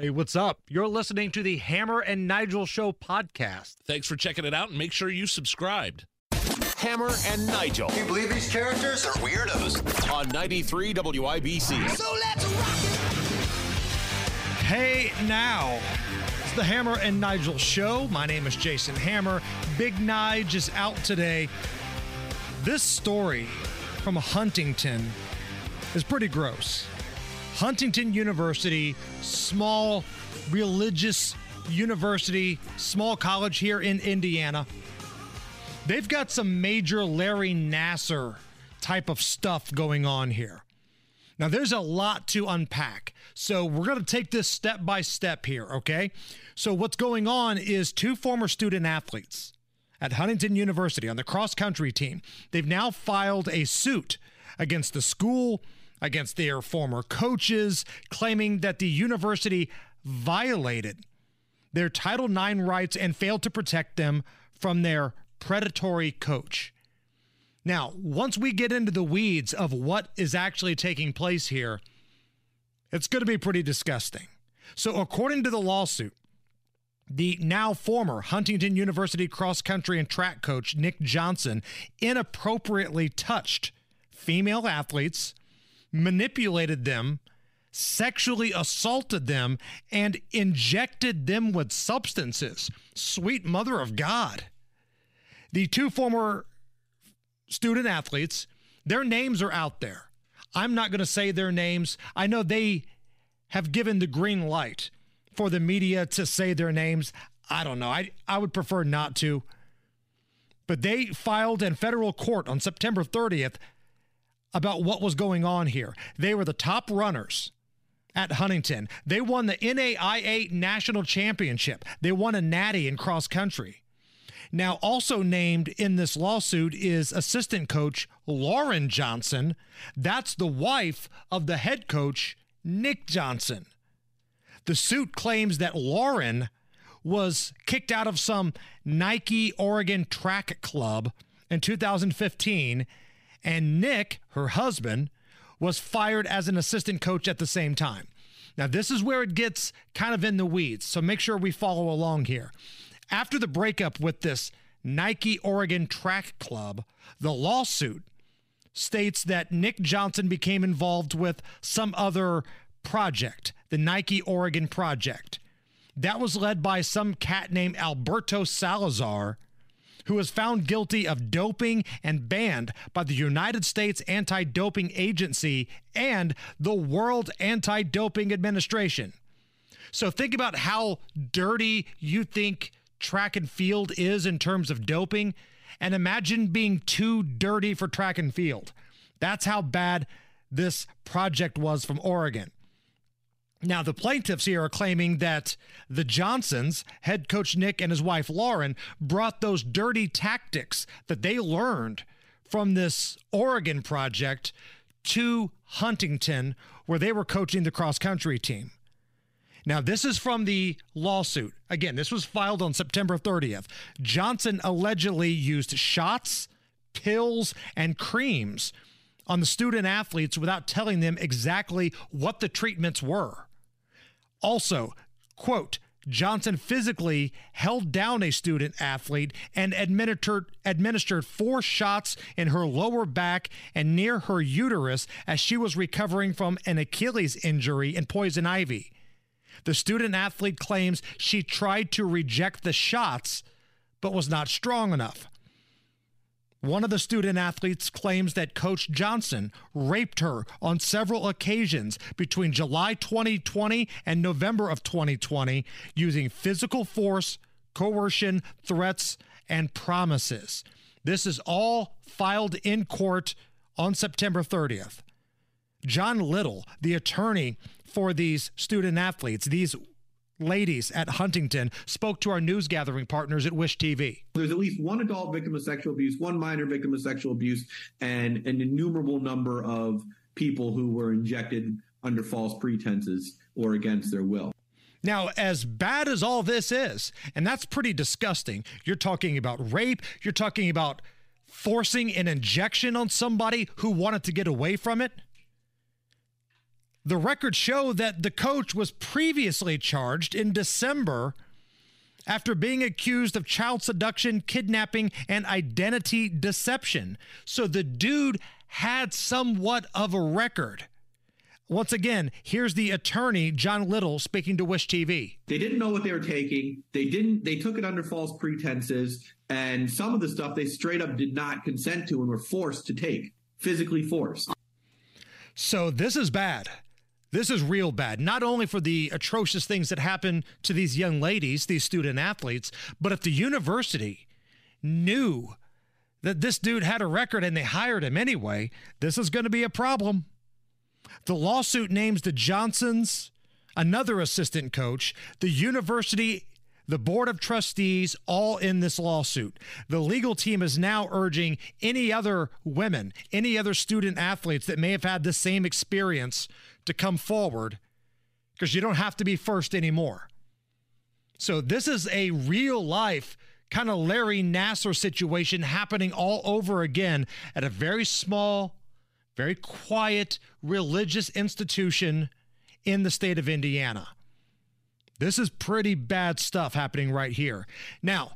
Hey, what's up? You're listening to the Hammer and Nigel Show podcast. Thanks for checking it out and make sure you subscribed. Hammer and Nigel Can you believe these characters are weirdos? on 93 WIBC. So let's rock it! Hey, now. It's the Hammer and Nigel Show. My name is Jason Hammer. Big Nige is out today. This story from Huntington is pretty gross. Huntington University, small religious university, small college here in Indiana. They've got some major Larry Nassar type of stuff going on here. Now, there's a lot to unpack. So, we're going to take this step by step here, okay? So, what's going on is two former student athletes at Huntington University on the cross country team, they've now filed a suit against the school, against their former coaches, claiming that the university violated their Title IX rights and failed to protect them from their predatory coach. Now, once we get into the weeds of what is actually taking place here, it's going to be pretty disgusting. So, according to the lawsuit, the now former Huntington University cross country and track coach, Nick Johnson, inappropriately touched female athletes, manipulated them, sexually assaulted them, and injected them with substances. Sweet mother of God. The two former student athletes, their names are out there. I'm not going to say their names. I know they have given the green light for the media to say their names. I don't know. I, I would prefer not to. But they filed in federal court on September 30th about what was going on here. They were the top runners at Huntington. They won the NAIA National Championship. They won a natty in cross country. Now, also named in this lawsuit is assistant coach Lauren Johnson. That's the wife of the head coach, Nick Johnson. The suit claims that Lauren was kicked out of some Nike Oregon track club in 2015, and Nick, her husband, was fired as an assistant coach at the same time. Now, this is where it gets kind of in the weeds, so make sure we follow along here. After the breakup with this Nike Oregon track club, the lawsuit states that Nick Johnson became involved with some other project, the Nike Oregon project. That was led by some cat named Alberto Salazar, who was found guilty of doping and banned by the United States Anti Doping Agency and the World Anti Doping Administration. So think about how dirty you think track and field is in terms of doping, and imagine being too dirty for track and field. That's how bad this project was from Oregon. Now, the plaintiffs here are claiming that the Johnsons, head coach Nick and his wife Lauren, brought those dirty tactics that they learned from this Oregon project to Huntington, where they were coaching the cross country team. Now, this is from the lawsuit. Again, this was filed on September 30th. Johnson allegedly used shots, pills, and creams on the student athletes without telling them exactly what the treatments were. Also, quote, Johnson physically held down a student athlete and administered administered four shots in her lower back and near her uterus as she was recovering from an Achilles injury in poison ivy. The student athlete claims she tried to reject the shots but was not strong enough. One of the student athletes claims that Coach Johnson raped her on several occasions between July 2020 and November of 2020 using physical force, coercion, threats, and promises. This is all filed in court on September 30th. John Little, the attorney for these student athletes, these ladies at Huntington, spoke to our news gathering partners at Wish TV. There's at least one adult victim of sexual abuse, one minor victim of sexual abuse, and an innumerable number of people who were injected under false pretenses or against their will. Now, as bad as all this is, and that's pretty disgusting, you're talking about rape, you're talking about forcing an injection on somebody who wanted to get away from it. The records show that the coach was previously charged in December after being accused of child seduction, kidnapping, and identity deception. So the dude had somewhat of a record. Once again, here's the attorney, John Little, speaking to Wish TV. They didn't know what they were taking. They didn't, they took it under false pretenses. And some of the stuff they straight up did not consent to and were forced to take, physically forced. So this is bad. This is real bad, not only for the atrocious things that happen to these young ladies, these student athletes, but if the university knew that this dude had a record and they hired him anyway, this is going to be a problem. The lawsuit names the Johnsons, another assistant coach, the university, the board of trustees, all in this lawsuit. The legal team is now urging any other women, any other student athletes that may have had the same experience to come forward because you don't have to be first anymore. So, this is a real life kind of Larry Nassar situation happening all over again at a very small very quiet religious institution in the state of Indiana. This is pretty bad stuff happening right here. Now,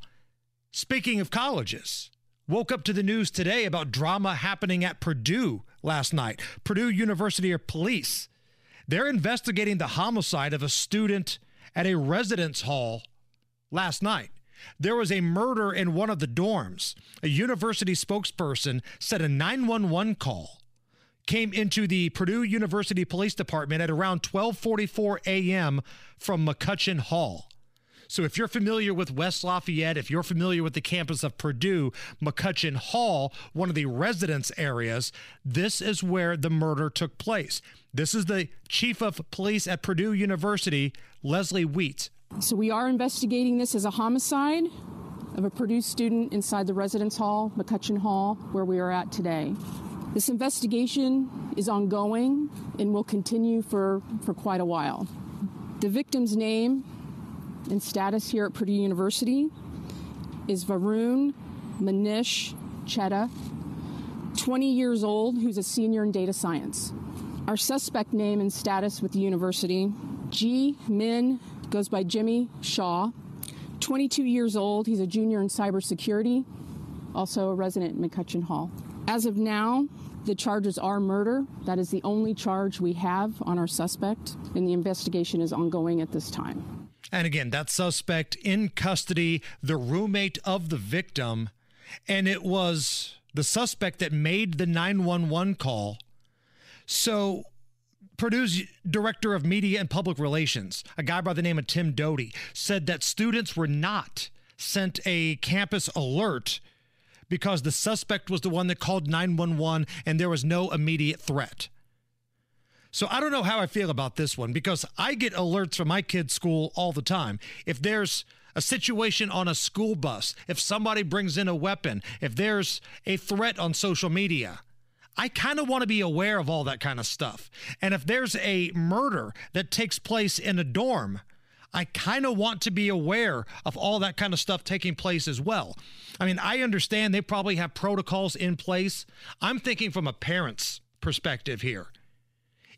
speaking of colleges, woke up to the news today about drama happening at Purdue last night. Purdue University of Police. They're investigating the homicide of a student at a residence hall last night. There was a murder in one of the dorms. A university spokesperson said a 911 call came into the Purdue University Police Department at around 12:44 a.m. from McCutcheon Hall. So if you're familiar with West Lafayette, if you're familiar with the campus of Purdue, McCutcheon Hall, one of the residence areas, this is where the murder took place. This is the chief of police at Purdue University, Lesley Wiete. So we are investigating this as a homicide of a Purdue student inside the residence hall, McCutcheon Hall, where we are at today. This investigation is ongoing and will continue for, for quite a while. The victim's name and status here at Purdue University is Varun Manish Chheda, 20 years old, who's a senior in data science. Our suspect name and status with the university, Ji Min, goes by Jimmy Sha, 22 years old. He's a junior in cybersecurity, also a resident in McCutcheon Hall. As of now, the charges are murder. That is the only charge we have on our suspect, and the investigation is ongoing at this time. And again, that suspect in custody, the roommate of the victim, and it was the suspect that made the 911 call. So, Purdue's director of media and public relations, a guy by the name of Tim Doty, said that students were not sent a campus alert because the suspect was the one that called 911 and there was no immediate threat. So I don't know how I feel about this one because I get alerts from my kids' school all the time. If there's a situation on a school bus, if somebody brings in a weapon, if there's a threat on social media, I kind of want to be aware of all that kind of stuff. And if there's a murder that takes place in a dorm, I kind of want to be aware of all that kind of stuff taking place as well. I mean, I understand they probably have protocols in place. I'm thinking from a parent's perspective here.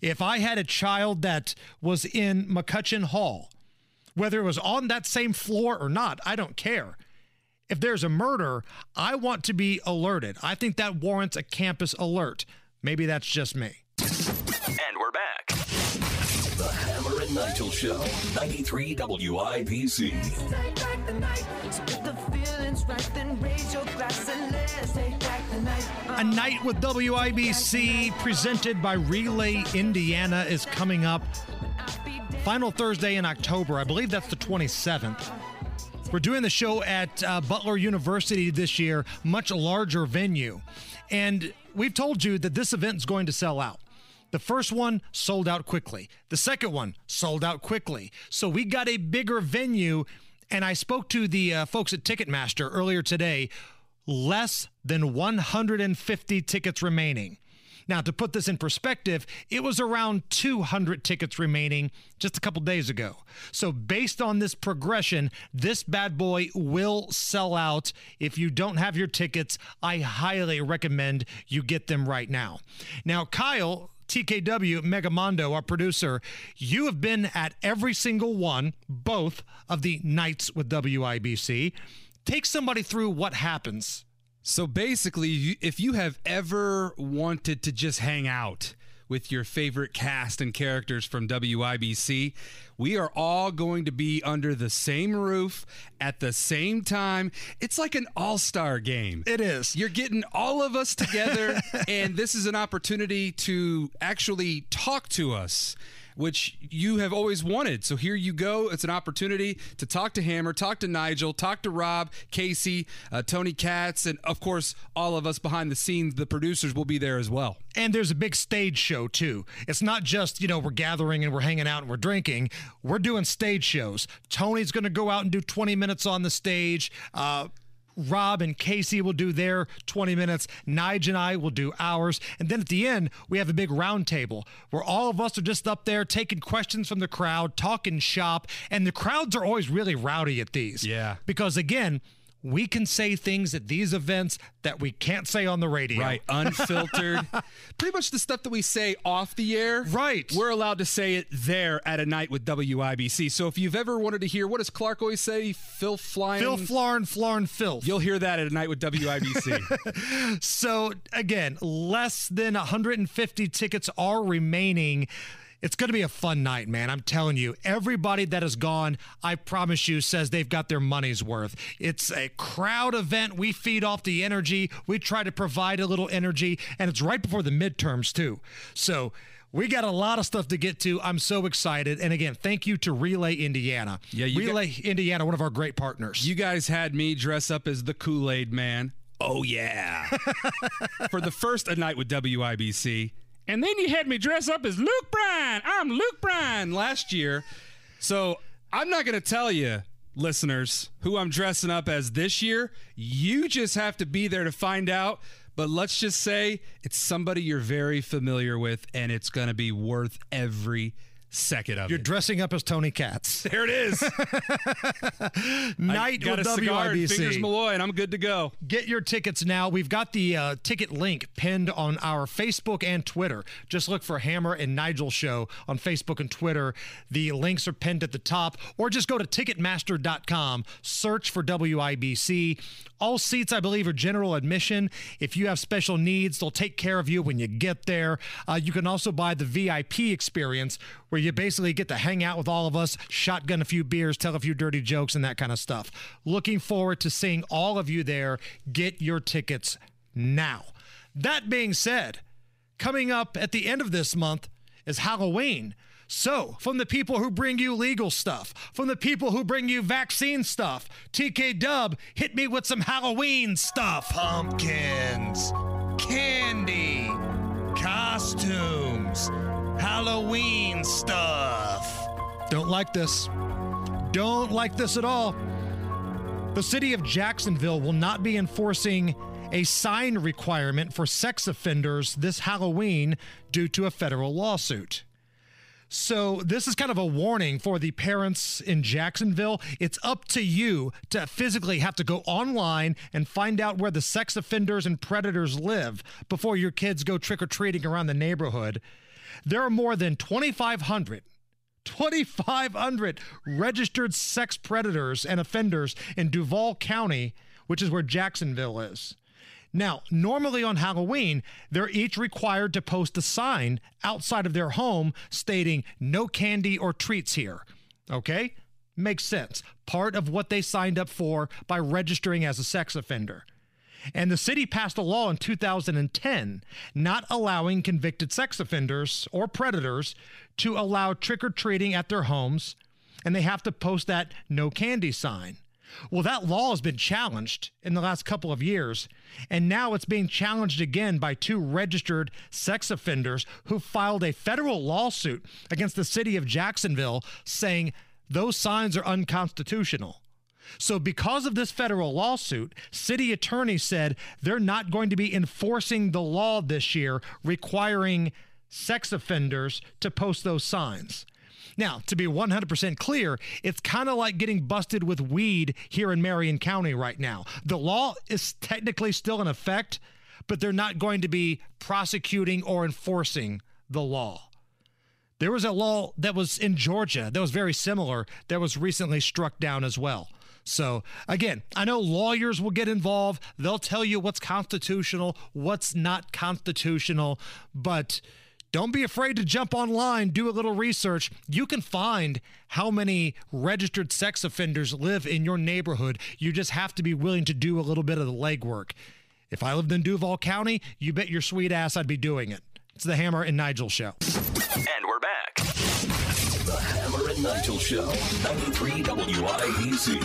If I had a child that was in McCutcheon Hall, whether it was on that same floor or not, I don't care. If there's a murder, I want to be alerted. I think that warrants a campus alert. Maybe that's just me. And we're back. The Hammer and Nigel Show, 93 WIBC. A night with WIBC presented by Relay Indiana is coming up. Final Thursday in October. I believe that's the 27th. We're doing the show at uh, Butler University this year, much larger venue. And we've told you that this event is going to sell out. The first one sold out quickly. The second one sold out quickly. So we got a bigger venue. And I spoke to the uh, folks at Ticketmaster earlier today. Less than 150 tickets remaining. Now, to put this in perspective, it was around 200 tickets remaining just a couple days ago. So, based on this progression, this bad boy will sell out. If you don't have your tickets, I highly recommend you get them right now. Now, Kyle TKW Megamondo, our producer, you have been at every single one, both of the nights with WIBC. Take somebody through what happens. So basically, if you have ever wanted to just hang out with your favorite cast and characters from WIBC, we are all going to be under the same roof at the same time. It's like an all star game. It is. You're getting all of us together, and this is an opportunity to actually talk to us. Which you have always wanted. So here you go. It's an opportunity to talk to Hammer, talk to Nigel, talk to Rob, Casey, uh, Tony Katz, and of course, all of us behind the scenes, the producers will be there as well. And there's a big stage show too. It's not just, you know, we're gathering and we're hanging out and we're drinking. We're doing stage shows. Tony's going to go out and do 20 minutes on the stage. Uh, Rob and Casey will do their 20 minutes. Nige and I will do ours. And then at the end, we have a big round table where all of us are just up there taking questions from the crowd, talking shop. And the crowds are always really rowdy at these. Yeah. Because again, we can say things at these events that we can't say on the radio. Right, unfiltered. Pretty much the stuff that we say off the air. Right. We're allowed to say it there at a night with WIBC. So if you've ever wanted to hear, what does Clark always say? Phil flying. Phil Flarn, Flarn, Filth. You'll hear that at a night with WIBC. So again, less than 150 tickets are remaining. It's going to be a fun night, man. I'm telling you. Everybody that has gone, I promise you, says they've got their money's worth. It's a crowd event. We feed off the energy. We try to provide a little energy, and it's right before the midterms, too. So we got a lot of stuff to get to. I'm so excited. And again, thank you to Relay Indiana. Yeah, you Relay Indiana, one of our great partners. you guys had me dress up as the Kool Aid Man. Oh, yeah. For the first A Night with WIBC. And then you had me dress up as Luke Bryan. I'm Luke Bryan last year. So I'm not going to tell you, listeners, who I'm dressing up as this year. You just have to be there to find out. But let's just say it's somebody you're very familiar with, and it's going to be worth every second of You're it. dressing up as Tony Katz. there it is. Night Got with a cigar and WIBC. Fingers Malloy, and I'm good to go. Get your tickets now. We've got the uh, ticket link pinned on our Facebook and Twitter. Just look for Hammer and Nigel Show on Facebook and Twitter. The links are pinned at the top, or just go to Ticketmaster.com, search for WIBC. All seats, I believe, are general admission. If you have special needs, they'll take care of you when you get there. Uh, you can also buy the VIP experience, where you basically get to hang out with all of us, shotgun a few beers, tell a few dirty jokes, and that kind of stuff. Looking forward to seeing all of you there. Get your tickets now. That being said, coming up at the end of this month is Halloween. So, from the people who bring you legal stuff, from the people who bring you vaccine stuff, TK Dub, hit me with some Halloween stuff. Pumpkins, candy, costumes, Halloween stuff. Don't like this. Don't like this at all. The city of Jacksonville will not be enforcing a sign requirement for sex offenders this Halloween due to a federal lawsuit. So, this is kind of a warning for the parents in Jacksonville. It's up to you to physically have to go online and find out where the sex offenders and predators live before your kids go trick or treating around the neighborhood. There are more than 2,500 2,500 registered sex predators and offenders in Duval County, which is where Jacksonville is. Now, normally on Halloween, they're each required to post a sign outside of their home stating no candy or treats here. Okay? Makes sense. Part of what they signed up for by registering as a sex offender. And the city passed a law in 2010 not allowing convicted sex offenders or predators to allow trick or treating at their homes, and they have to post that no candy sign. Well, that law has been challenged in the last couple of years, and now it's being challenged again by two registered sex offenders who filed a federal lawsuit against the city of Jacksonville saying those signs are unconstitutional. So, because of this federal lawsuit, city attorneys said they're not going to be enforcing the law this year requiring sex offenders to post those signs. Now, to be 100% clear, it's kind of like getting busted with weed here in Marion County right now. The law is technically still in effect, but they're not going to be prosecuting or enforcing the law. There was a law that was in Georgia that was very similar that was recently struck down as well. So, again, I know lawyers will get involved. They'll tell you what's constitutional, what's not constitutional, but don't be afraid to jump online, do a little research. You can find how many registered sex offenders live in your neighborhood. You just have to be willing to do a little bit of the legwork. If I lived in Duval County, you bet your sweet ass I'd be doing it. It's the Hammer and Nigel show. And we're back. The Hammer and Nigel Show. 93 WIBC.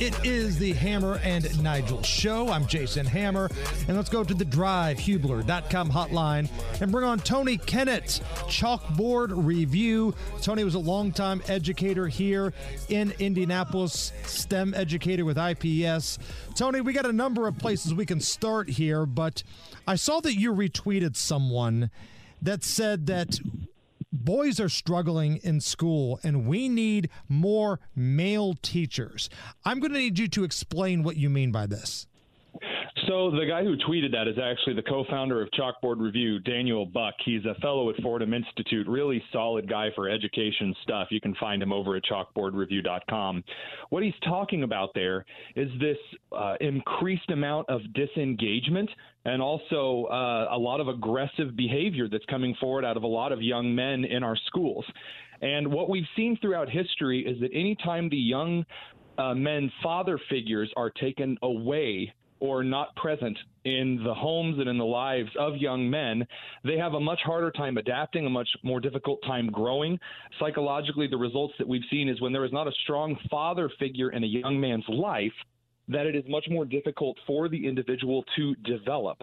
It is the Hammer and Nigel show. I'm Jason Hammer, and let's go to the drivehubler.com hotline and bring on Tony Kinnett, Chalkboard Review. Tony was a longtime educator here in Indianapolis, STEM educator with IPS. Tony, we got a number of places we can start here, but I saw that you retweeted someone that said that boys are struggling in school and we need more male teachers. I'm going to need you to explain what you mean by this. So the guy who tweeted that is actually the co-founder of Chalkboard Review, Daniel Buck. He's a fellow at Fordham Institute, really solid guy for education stuff. You can find him over at chalkboardreview.com. What he's talking about there is this uh, increased amount of disengagement and also uh, a lot of aggressive behavior that's coming forward out of a lot of young men in our schools. And what we've seen throughout history is that anytime the young uh, men father figures are taken away or not present in the homes and in the lives of young men, they have a much harder time adapting, a much more difficult time growing. Psychologically, the results that we've seen is when there is not a strong father figure in a young man's life, that it is much more difficult for the individual to develop.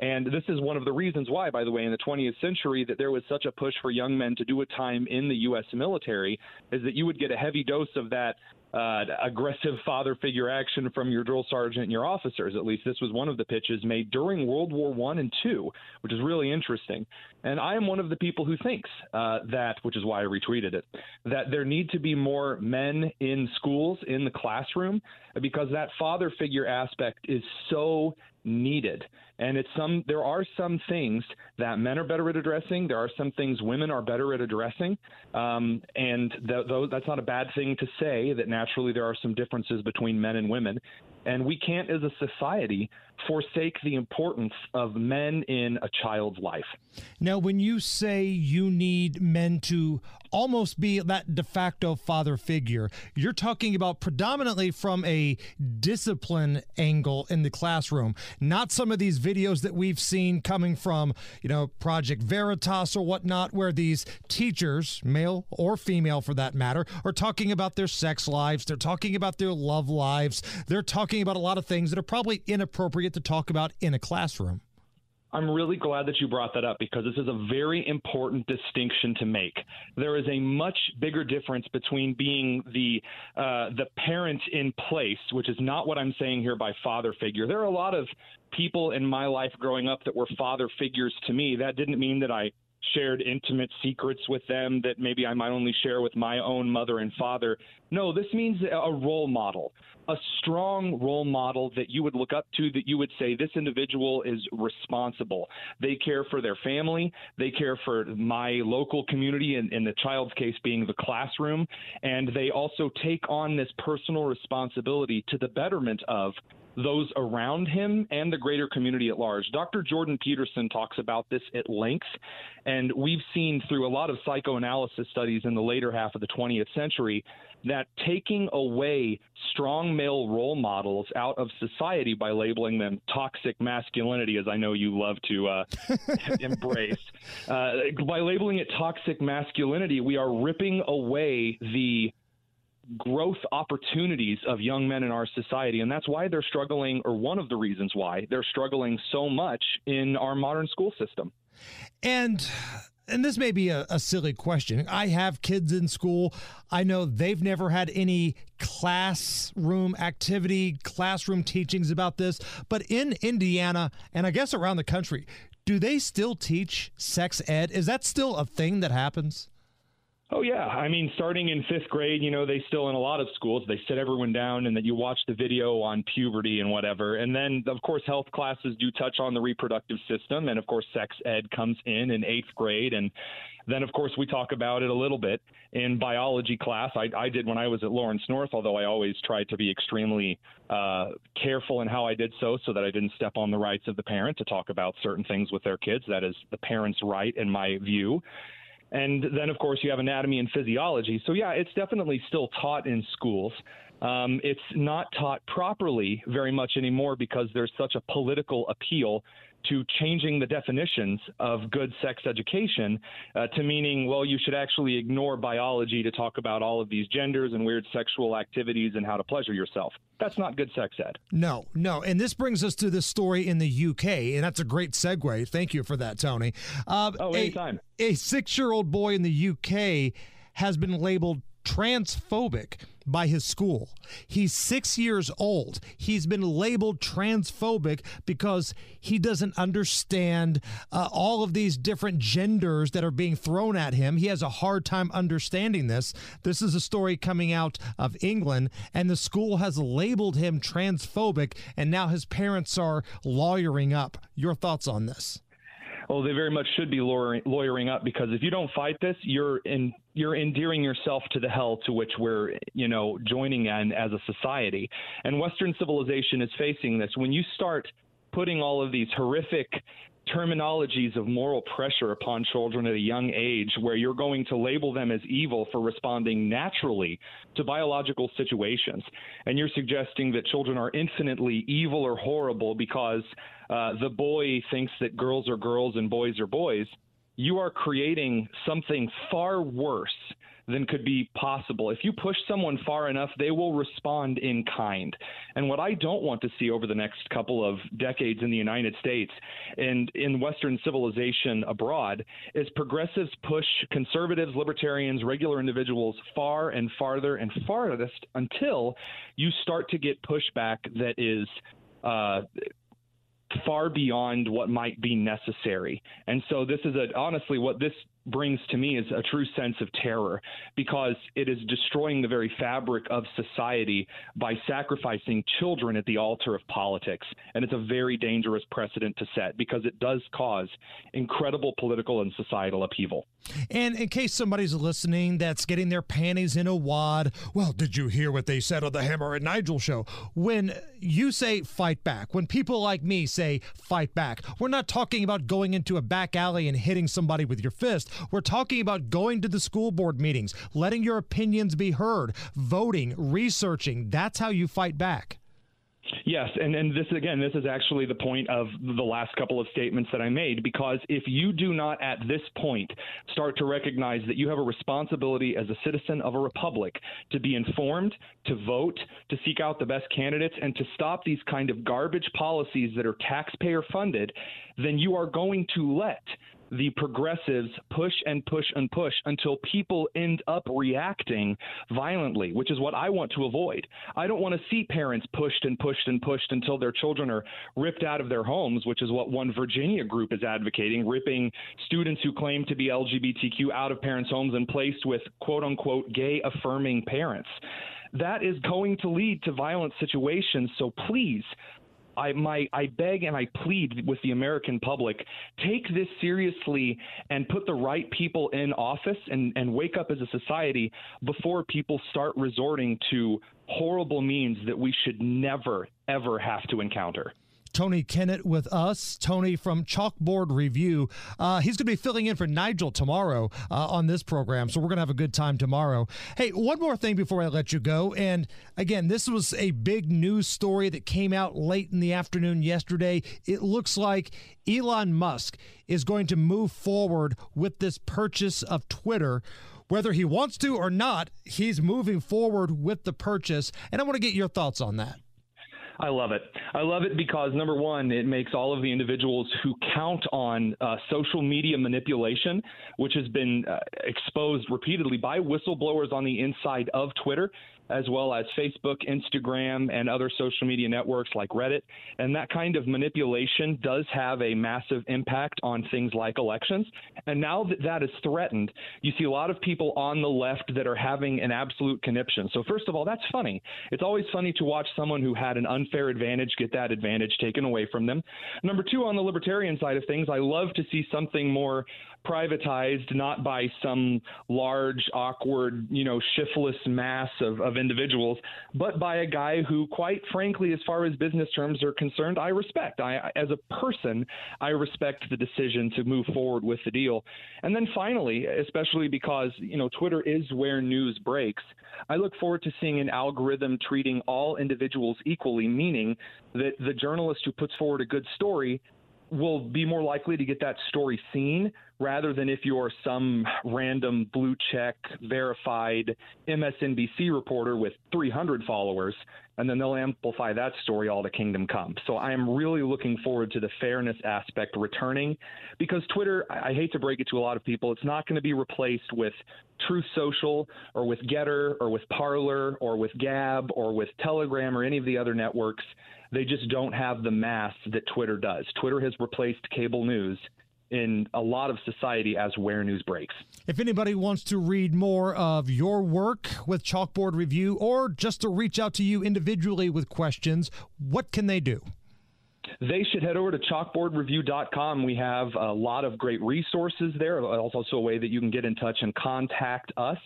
And this is one of the reasons why, by the way, in the 20th century, that there was such a push for young men to do a time in the U.S. military, is that you would get a heavy dose of that uh, aggressive father figure action from your drill sergeant and your officers. At least this was one of the pitches made during World War One and Two, which is really interesting. And I am one of the people who thinks uh, that, which is why I retweeted it, that there need to be more men in schools in the classroom because that father figure aspect is so needed. And it's some there are some things that men are better at addressing. There are some things women are better at addressing, um, and th- th- that's not a bad thing to say. That naturally there are some differences between men and women, and we can't, as a society, forsake the importance of men in a child's life. Now, when you say you need men to almost be that de facto father figure, you're talking about predominantly from a discipline angle in the classroom, not some of these videos that we've seen coming from, you know, Project Veritas or whatnot, where these teachers, male or female for that matter, are talking about their sex lives, they're talking about their love lives, they're talking about a lot of things that are probably inappropriate to talk about in a classroom. I'm really glad that you brought that up because this is a very important distinction to make. There is a much bigger difference between being the uh, the parent in place, which is not what I'm saying here by father figure. There are a lot of people in my life growing up that were father figures to me. That didn't mean that I shared intimate secrets with them that maybe I might only share with my own mother and father. No, this means a role model, a strong role model that you would look up to, that you would say, this individual is responsible. They care for their family, they care for my local community, and in the child's case being the classroom, and they also take on this personal responsibility to the betterment of those around him and the greater community at large. Dr. Jordan Peterson talks about this at length, and we've seen through a lot of psychoanalysis studies in the later half of the 20th century that taking away strong male role models out of society by labeling them toxic masculinity, as I know you love to uh, embrace, uh, by labeling it toxic masculinity, we are ripping away the growth opportunities of young men in our society. And that's why they're struggling, or one of the reasons why they're struggling so much in our modern school system. And and this may be a, a, silly question. I have kids in school. I know they've never had any classroom activity, classroom teachings about this. But in Indiana, and I guess around the country, do they still teach sex ed? Is that still a thing that happens? Oh yeah, I mean, starting in fifth grade, you know, they still in a lot of schools they sit everyone down and that you watch the video on puberty and whatever, and then of course health classes do touch on the reproductive system, and of course sex ed comes in in eighth grade, and then of course we talk about it a little bit in biology class. I, I did when I was at Lawrence North, although I always tried to be extremely uh, careful in how I did so, so that I didn't step on the rights of the parent to talk about certain things with their kids. That is the parent's right, in my view. And then, of course, you have anatomy and physiology. So, yeah, it's definitely still taught in schools. Um, it's not taught properly very much anymore because there's such a political appeal to changing the definitions of good sex education uh, to meaning, well, you should actually ignore biology to talk about all of these genders and weird sexual activities and how to pleasure yourself. That's not good sex ed. No, no. And this brings us to this story in the UK, and that's a great segue. Thank you for that, Tony. Uh, oh, anytime. A, a six year old boy in the UK has been labeled transphobic by his school. He's six years old. He's been labeled transphobic because he doesn't understand uh, all of these different genders that are being thrown at him. He has a hard time understanding this. This is a story coming out of England, and the school has labeled him transphobic, and now his parents are lawyering up. Your thoughts on this? well, they very much should be lawyering, lawyering up because if you don't fight this, you're in you're endearing yourself to the hell to which we're you know joining in as a society. And Western civilization is facing this. When you start putting all of these horrific terminologies of moral pressure upon children at a young age where you're going to label them as evil for responding naturally to biological situations. And you're suggesting that children are infinitely evil or horrible because uh, the boy thinks that girls are girls and boys are boys. You are creating something far worse than could be possible. If you push someone far enough, they will respond in kind. And what I don't want to see over the next couple of decades in the United States and in Western civilization abroad is progressives push conservatives, libertarians, regular individuals far and farther and farthest until you start to get pushback that is. Uh, far beyond what might be necessary. And so this is a honestly what this brings to me is a true sense of terror because it is destroying the very fabric of society by sacrificing children at the altar of politics. And it's a very dangerous precedent to set because it does cause incredible political and societal upheaval. And in case somebody's listening that's getting their panties in a wad, well, did you hear what they said on the Hammer and Nigel show? When you say fight back, when people like me say fight back, we're not talking about going into a back alley and hitting somebody with your fist. We're talking about going to the school board meetings, letting your opinions be heard, voting, researching. That's how you fight back. Yes, and, and this again, this is actually the point of the last couple of statements that I made because if you do not at this point start to recognize that you have a responsibility as a citizen of a republic to be informed, to vote, to seek out the best candidates, and to stop these kind of garbage policies that are taxpayer funded, then you are going to let the progressives push and push and push until people end up reacting violently, which is what I want to avoid. I don't want to see parents pushed and pushed and pushed until their children are ripped out of their homes, which is what one Virginia group is advocating, ripping students who claim to be LGBTQ out of parents' homes and placed with quote unquote gay affirming parents. That is going to lead to violent situations. So please, I my I beg and I plead with the American public, take this seriously and put the right people in office and, and wake up as a society before people start resorting to horrible means that we should never, ever have to encounter. Tony Kinnett with us. Tony from Chalkboard Review. Uh, he's going to be filling in for Nigel tomorrow uh, on this program, so we're going to have a good time tomorrow. Hey, one more thing before I let you go. And again, this was a big news story that came out late in the afternoon yesterday. It looks like Elon Musk is going to move forward with this purchase of Twitter whether he wants to or not, he's moving forward with the purchase. And I want to get your thoughts on that. I love it. I love it because number one, it makes all of the individuals who count on uh, social media manipulation, which has been uh, exposed repeatedly by whistleblowers on the inside of Twitter, as well as Facebook, Instagram, and other social media networks like Reddit. And that kind of manipulation does have a massive impact on things like elections. And now that that is threatened, you see a lot of people on the left that are having an absolute conniption. So, first of all, that's funny. It's always funny to watch someone who had an unfair advantage get that advantage taken away from them. Number two, on the libertarian side of things, I love to see something more privatized, not by some large, awkward, you know, shiftless mass of, of individuals, but by a guy who, quite frankly, as far as business terms are concerned, I respect. I, as a person, I respect the decision to move forward with the deal. And then finally, especially because, you know, Twitter is where news breaks, I look forward to seeing an algorithm treating all individuals equally, meaning that the journalist who puts forward a good story will be more likely to get that story seen rather than if you're some random blue check verified MSNBC reporter with 300 followers and then they'll amplify that story all to kingdom come. So I am really looking forward to the fairness aspect returning because Twitter, I hate to break it to a lot of people, it's not going to be replaced with Truth Social or with Gettr or with Parler or with Gab or with Telegram or any of the other networks. They just don't have the mass that Twitter does. Twitter has replaced cable news in a lot of society as where news breaks. If anybody wants to read more of your work with Chalkboard Review or just to reach out to you individually with questions, what can they do? They should head over to chalkboardreview.com. We have a lot of great resources there, also a way that you can get in touch and contact us.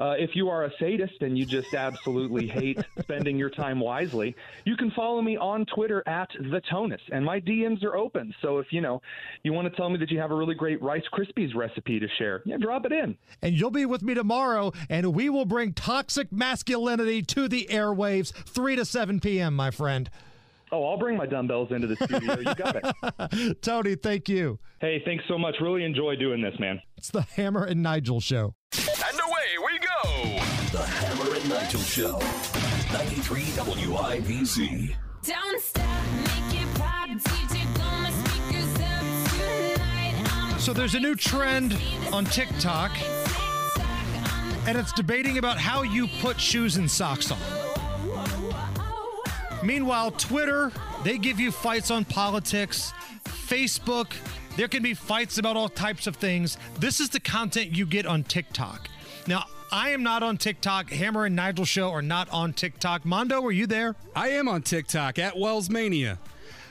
Uh, if you are a sadist and you just absolutely hate spending your time wisely, you can follow me on Twitter at the Tonus, and my DMs are open. So if you know you want to tell me that you have a really great Rice Krispies recipe to share, yeah, drop it in. And you'll be with me tomorrow, and we will bring toxic masculinity to the airwaves, three to seven p.m., my friend. Oh, I'll bring my dumbbells into the studio. You got it. Tony, thank you. Hey, thanks so much. Really enjoy doing this, man. It's the Hammer and Nigel show. Show. 93 WIBC. Don't stop, make it pop, DJ, blow my speakers up tonight. So there's a new trend on TikTok, and it's debating about how you put shoes and socks on. Meanwhile, Twitter, they give you fights on politics. Facebook, there can be fights about all types of things. This is the content you get on TikTok. Now, I am not on TikTok. Hammer and Nigel Show are not on TikTok. Mondo, are you there? I am on TikTok at Wells Mania.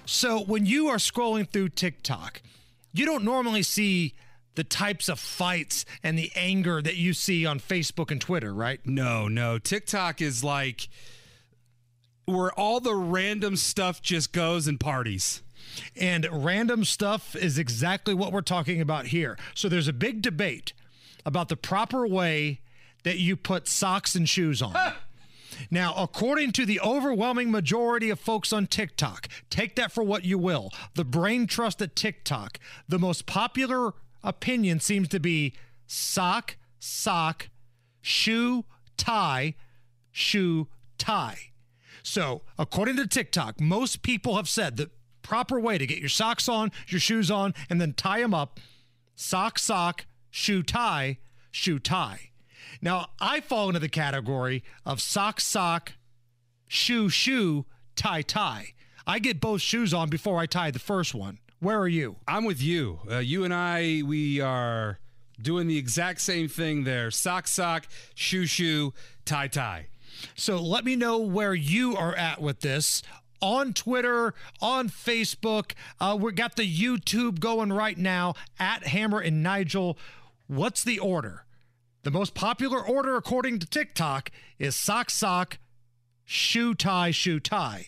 So when you are scrolling through TikTok, you don't normally see the types of fights and the anger that you see on Facebook and Twitter, right? No, no. TikTok is like where all the random stuff just goes and parties. And random stuff is exactly what we're talking about here. So there's a big debate about the proper way that you put socks and shoes on. Now, according to the overwhelming majority of folks on TikTok, take that for what you will. The brain trust at TikTok, the most popular opinion seems to be sock, sock, shoe, tie, shoe, tie. So, according to TikTok, most people have said the proper way to get your socks on, your shoes on, and then tie them up sock, sock, shoe, tie, shoe, tie. Now, I fall into the category of sock, sock, shoe, shoe, tie, tie. I get both shoes on before I tie the first one. Where are you? I'm with you. Uh, you and I, we are doing the exact same thing there sock, sock, shoe, shoe, tie, tie. So let me know where you are at with this on Twitter, on Facebook. Uh, we got the YouTube going right now at Hammer and Nigel. What's the order? The most popular order, according to TikTok, is sock, sock, shoe, tie, shoe, tie.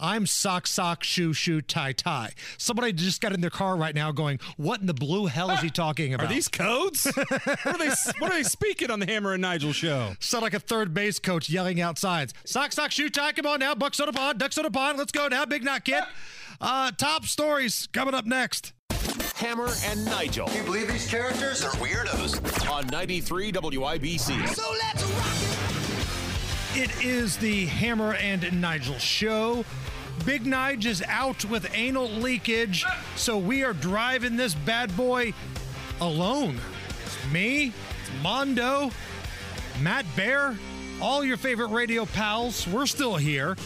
I'm sock, sock, shoe, shoe, tie, tie. Somebody just got in their car right now going, What in the blue hell is he talking about? Are these codes? what, are they, what are they speaking on the Hammer and Nigel show? Sound like a third base coach yelling outside. Sock, sock, shoe, tie. Come on now. Bucks on a pond. Ducks on a pond. Let's go now. Big Knot Kid. Uh, top stories coming up next. Hammer and Nigel. Can you believe these characters are weirdos? On 93 WIBC. So let's rock it. It is the Hammer and Nigel show. Big Nige is out with anal leakage, so we are driving this bad boy alone. It's me, it's Mondo, Matt Bear, all your favorite radio pals. We're still here.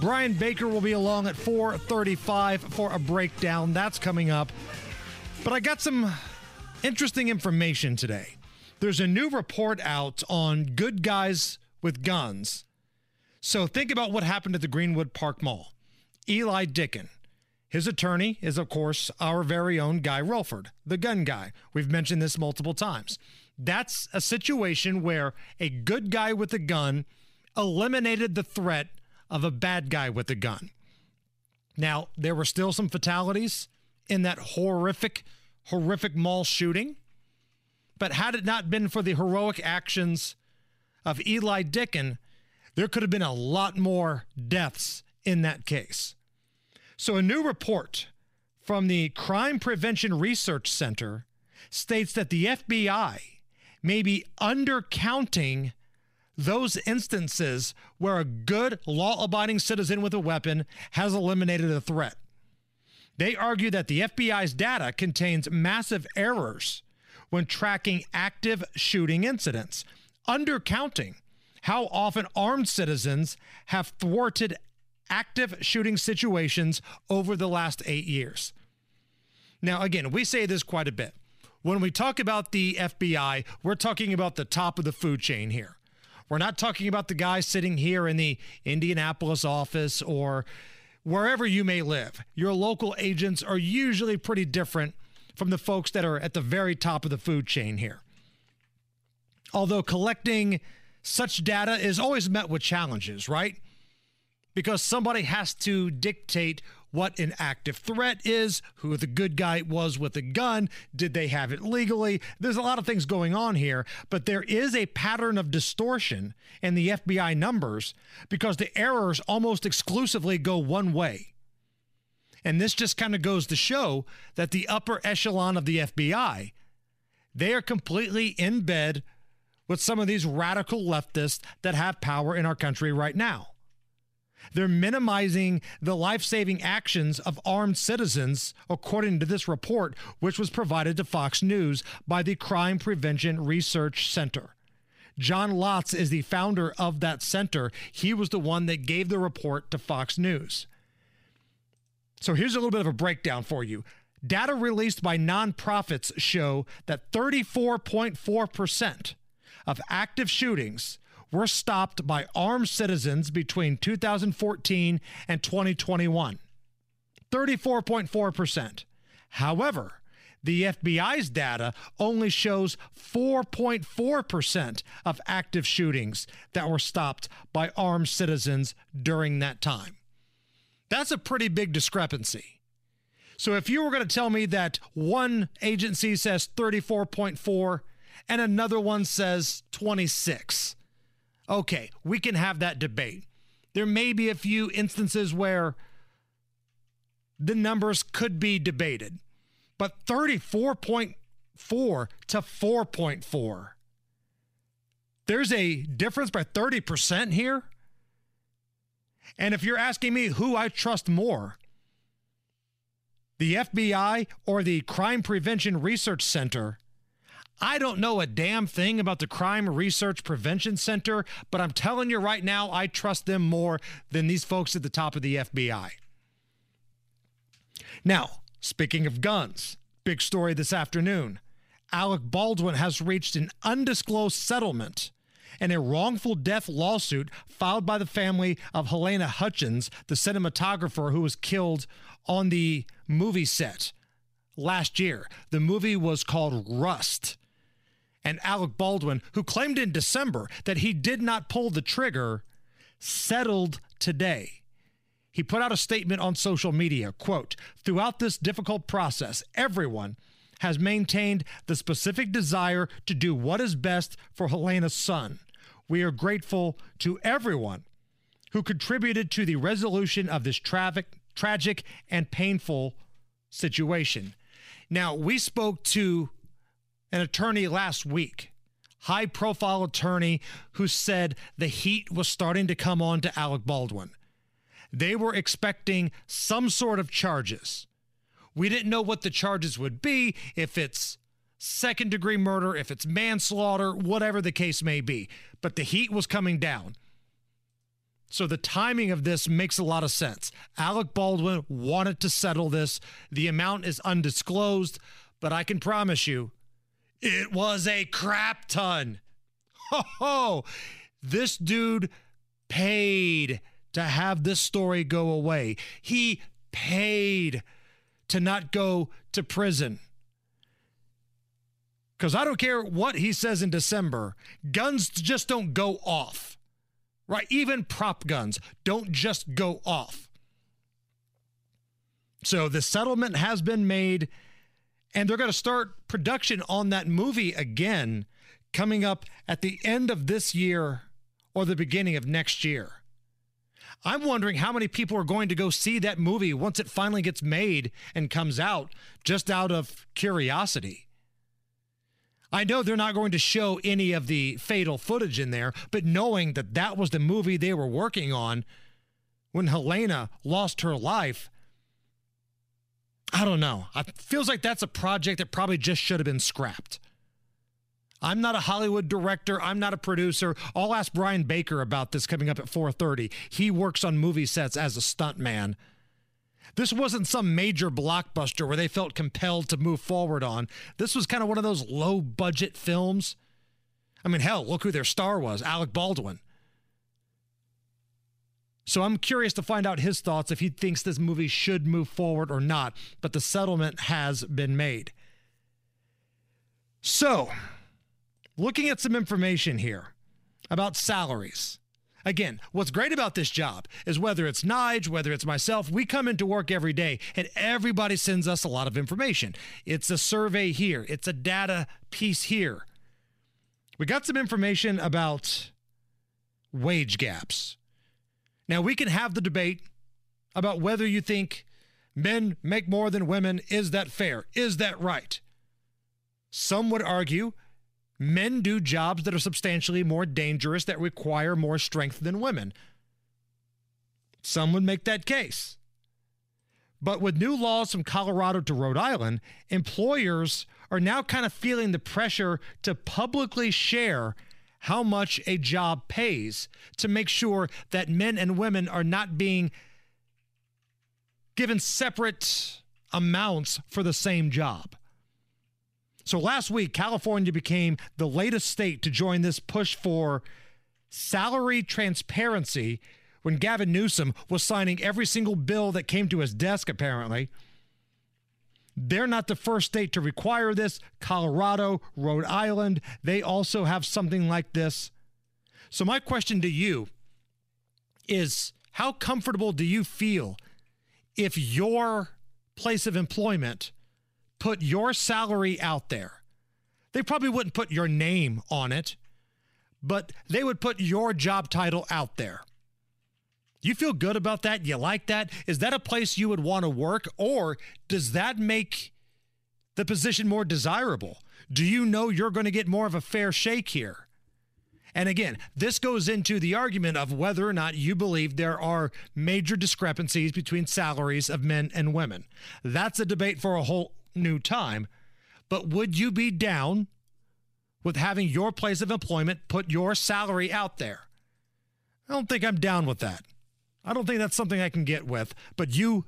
Brian Baker will be along at 4:35 for a breakdown. That's coming up. But I got some interesting information today. There's a new report out on good guys with guns. So think about what happened at the Greenwood Park Mall. Eli Dicken. His attorney is, of course, our very own Guy Relford, the gun guy. We've mentioned this multiple times. That's a situation where a good guy with a gun eliminated the threat of a bad guy with a gun. Now, there were still some fatalities in that horrific, horrific mall shooting. But had it not been for the heroic actions of Eli Dicken, there could have been a lot more deaths in that case. So, a new report from the Crime Prevention Research Center states that the FBI may be undercounting those instances where a good, law abiding citizen with a weapon has eliminated a threat. They argue that the FBI's data contains massive errors when tracking active shooting incidents, undercounting how often armed citizens have thwarted active shooting situations over the last eight years. Now, again, we say this quite a bit. When we talk about the FBI, we're talking about the top of the food chain here. We're not talking about the guy sitting here in the Indianapolis office or wherever you may live. Your local agents are usually pretty different from the folks that are at the very top of the food chain here. Although collecting such data is always met with challenges, right? Because somebody has to dictate what an active threat is, who the good guy was with the gun, did they have it legally? There's a lot of things going on here, but there is a pattern of distortion in the FBI numbers because the errors almost exclusively go one way. And this just kind of goes to show that the upper echelon of the FBI, they are completely in bed with some of these radical leftists that have power in our country right now. They're minimizing the life saving actions of armed citizens, according to this report, which was provided to Fox News by the Crime Prevention Research Center. John Lott is the founder of that center. He was the one that gave the report to Fox News. So here's a little bit of a breakdown for you. Data released by nonprofits show that 34.4% of active shootings were stopped by armed citizens between 2014 and 2021. 34.4%. However, the FBI's data only shows 4.4% of active shootings that were stopped by armed citizens during that time. That's a pretty big discrepancy. So if you were going to tell me that one agency says 34.4 and another one says 26, okay, we can have that debate. There may be a few instances where the numbers could be debated, but 34.4 to 4.4. There's a difference by 30% here. And if you're asking me who I trust more, the FBI or the Crime Prevention Research Center, I don't know a damn thing about the Crime Research Prevention Center, but I'm telling you right now, I trust them more than these folks at the top of the FBI. Now, speaking of guns, big story this afternoon. Alec Baldwin has reached an undisclosed settlement in a wrongful death lawsuit filed by the family of Halyna Hutchins, the cinematographer who was killed on the movie set last year. The movie was called Rust. And Alec Baldwin, who claimed in December that he did not pull the trigger, settled today. He put out a statement on social media, quote, "Throughout this difficult process, everyone has maintained the specific desire to do what is best for Halyna's son. We are grateful to everyone who contributed to the resolution of this tragic, tragic and painful situation. Now, we spoke to an attorney last week, high profile attorney who said the heat was starting to come on to Alec Baldwin. They were expecting some sort of charges. We didn't know what the charges would be, if it's second degree murder, if it's manslaughter, whatever the case may be. But the heat was coming down. So the timing of this makes a lot of sense. Alec Baldwin wanted to settle this. The amount is undisclosed, but I can promise you it was a crap ton. Ho ho! This dude paid to have this story go away. He paid to not go to prison. Because I don't care what he says in December, guns just don't go off, right? Even prop guns don't just go off. So the settlement has been made, and they're going to start production on that movie again coming up at the end of this year or the beginning of next year. I'm wondering how many people are going to go see that movie once it finally gets made and comes out, just out of curiosity. I know they're not going to show any of the fatal footage in there, but knowing that that was the movie they were working on when Halyna lost her life, I don't know. It feels like that's a project that probably just should have been scrapped. I'm not a Hollywood director. I'm not a producer. I'll ask Brian Baker about this coming up at 4:30. He works on movie sets as a stuntman. This wasn't some major blockbuster where they felt compelled to move forward on. This was kind of one of those low budget films. I mean, hell, look who their star was, Alec Baldwin. So I'm curious to find out his thoughts if he thinks this movie should move forward or not, but the settlement has been made. So, looking at some information here about salaries. Again, what's great about this job is whether it's Nige, whether it's myself, we come into work every day and everybody sends us a lot of information. It's a survey here, it's a data piece here. We got some information about wage gaps. Now, we can have the debate about whether you think men make more than women. Is that fair? Is that right? Some would argue men do jobs that are substantially more dangerous, that require more strength than women. Some would make that case. But with new laws from Colorado to Rhode Island, employers are now kind of feeling the pressure to publicly share how much a job pays to make sure that men and women are not being given separate amounts for the same job. So last week, California became the latest state to join this push for salary transparency when Gavin Newsom was signing every single bill that came to his desk, apparently. They're not the first state to require this. Colorado, Rhode Island, they also have something like this. So, my question to you is how comfortable do you feel if your place of employment put your salary out there? They probably wouldn't put your name on it, but they would put your job title out there. You feel good about that? You like that? Is that a place you would want to work? Or does that make the position more desirable? Do you know you're going to get more of a fair shake here? And again, this goes into the argument of whether or not you believe there are major discrepancies between salaries of men and women. That's a debate for a whole new time. But would you be down with having your place of employment put your salary out there? I don't think I'm down with that. I don't think that's something I can get with, but you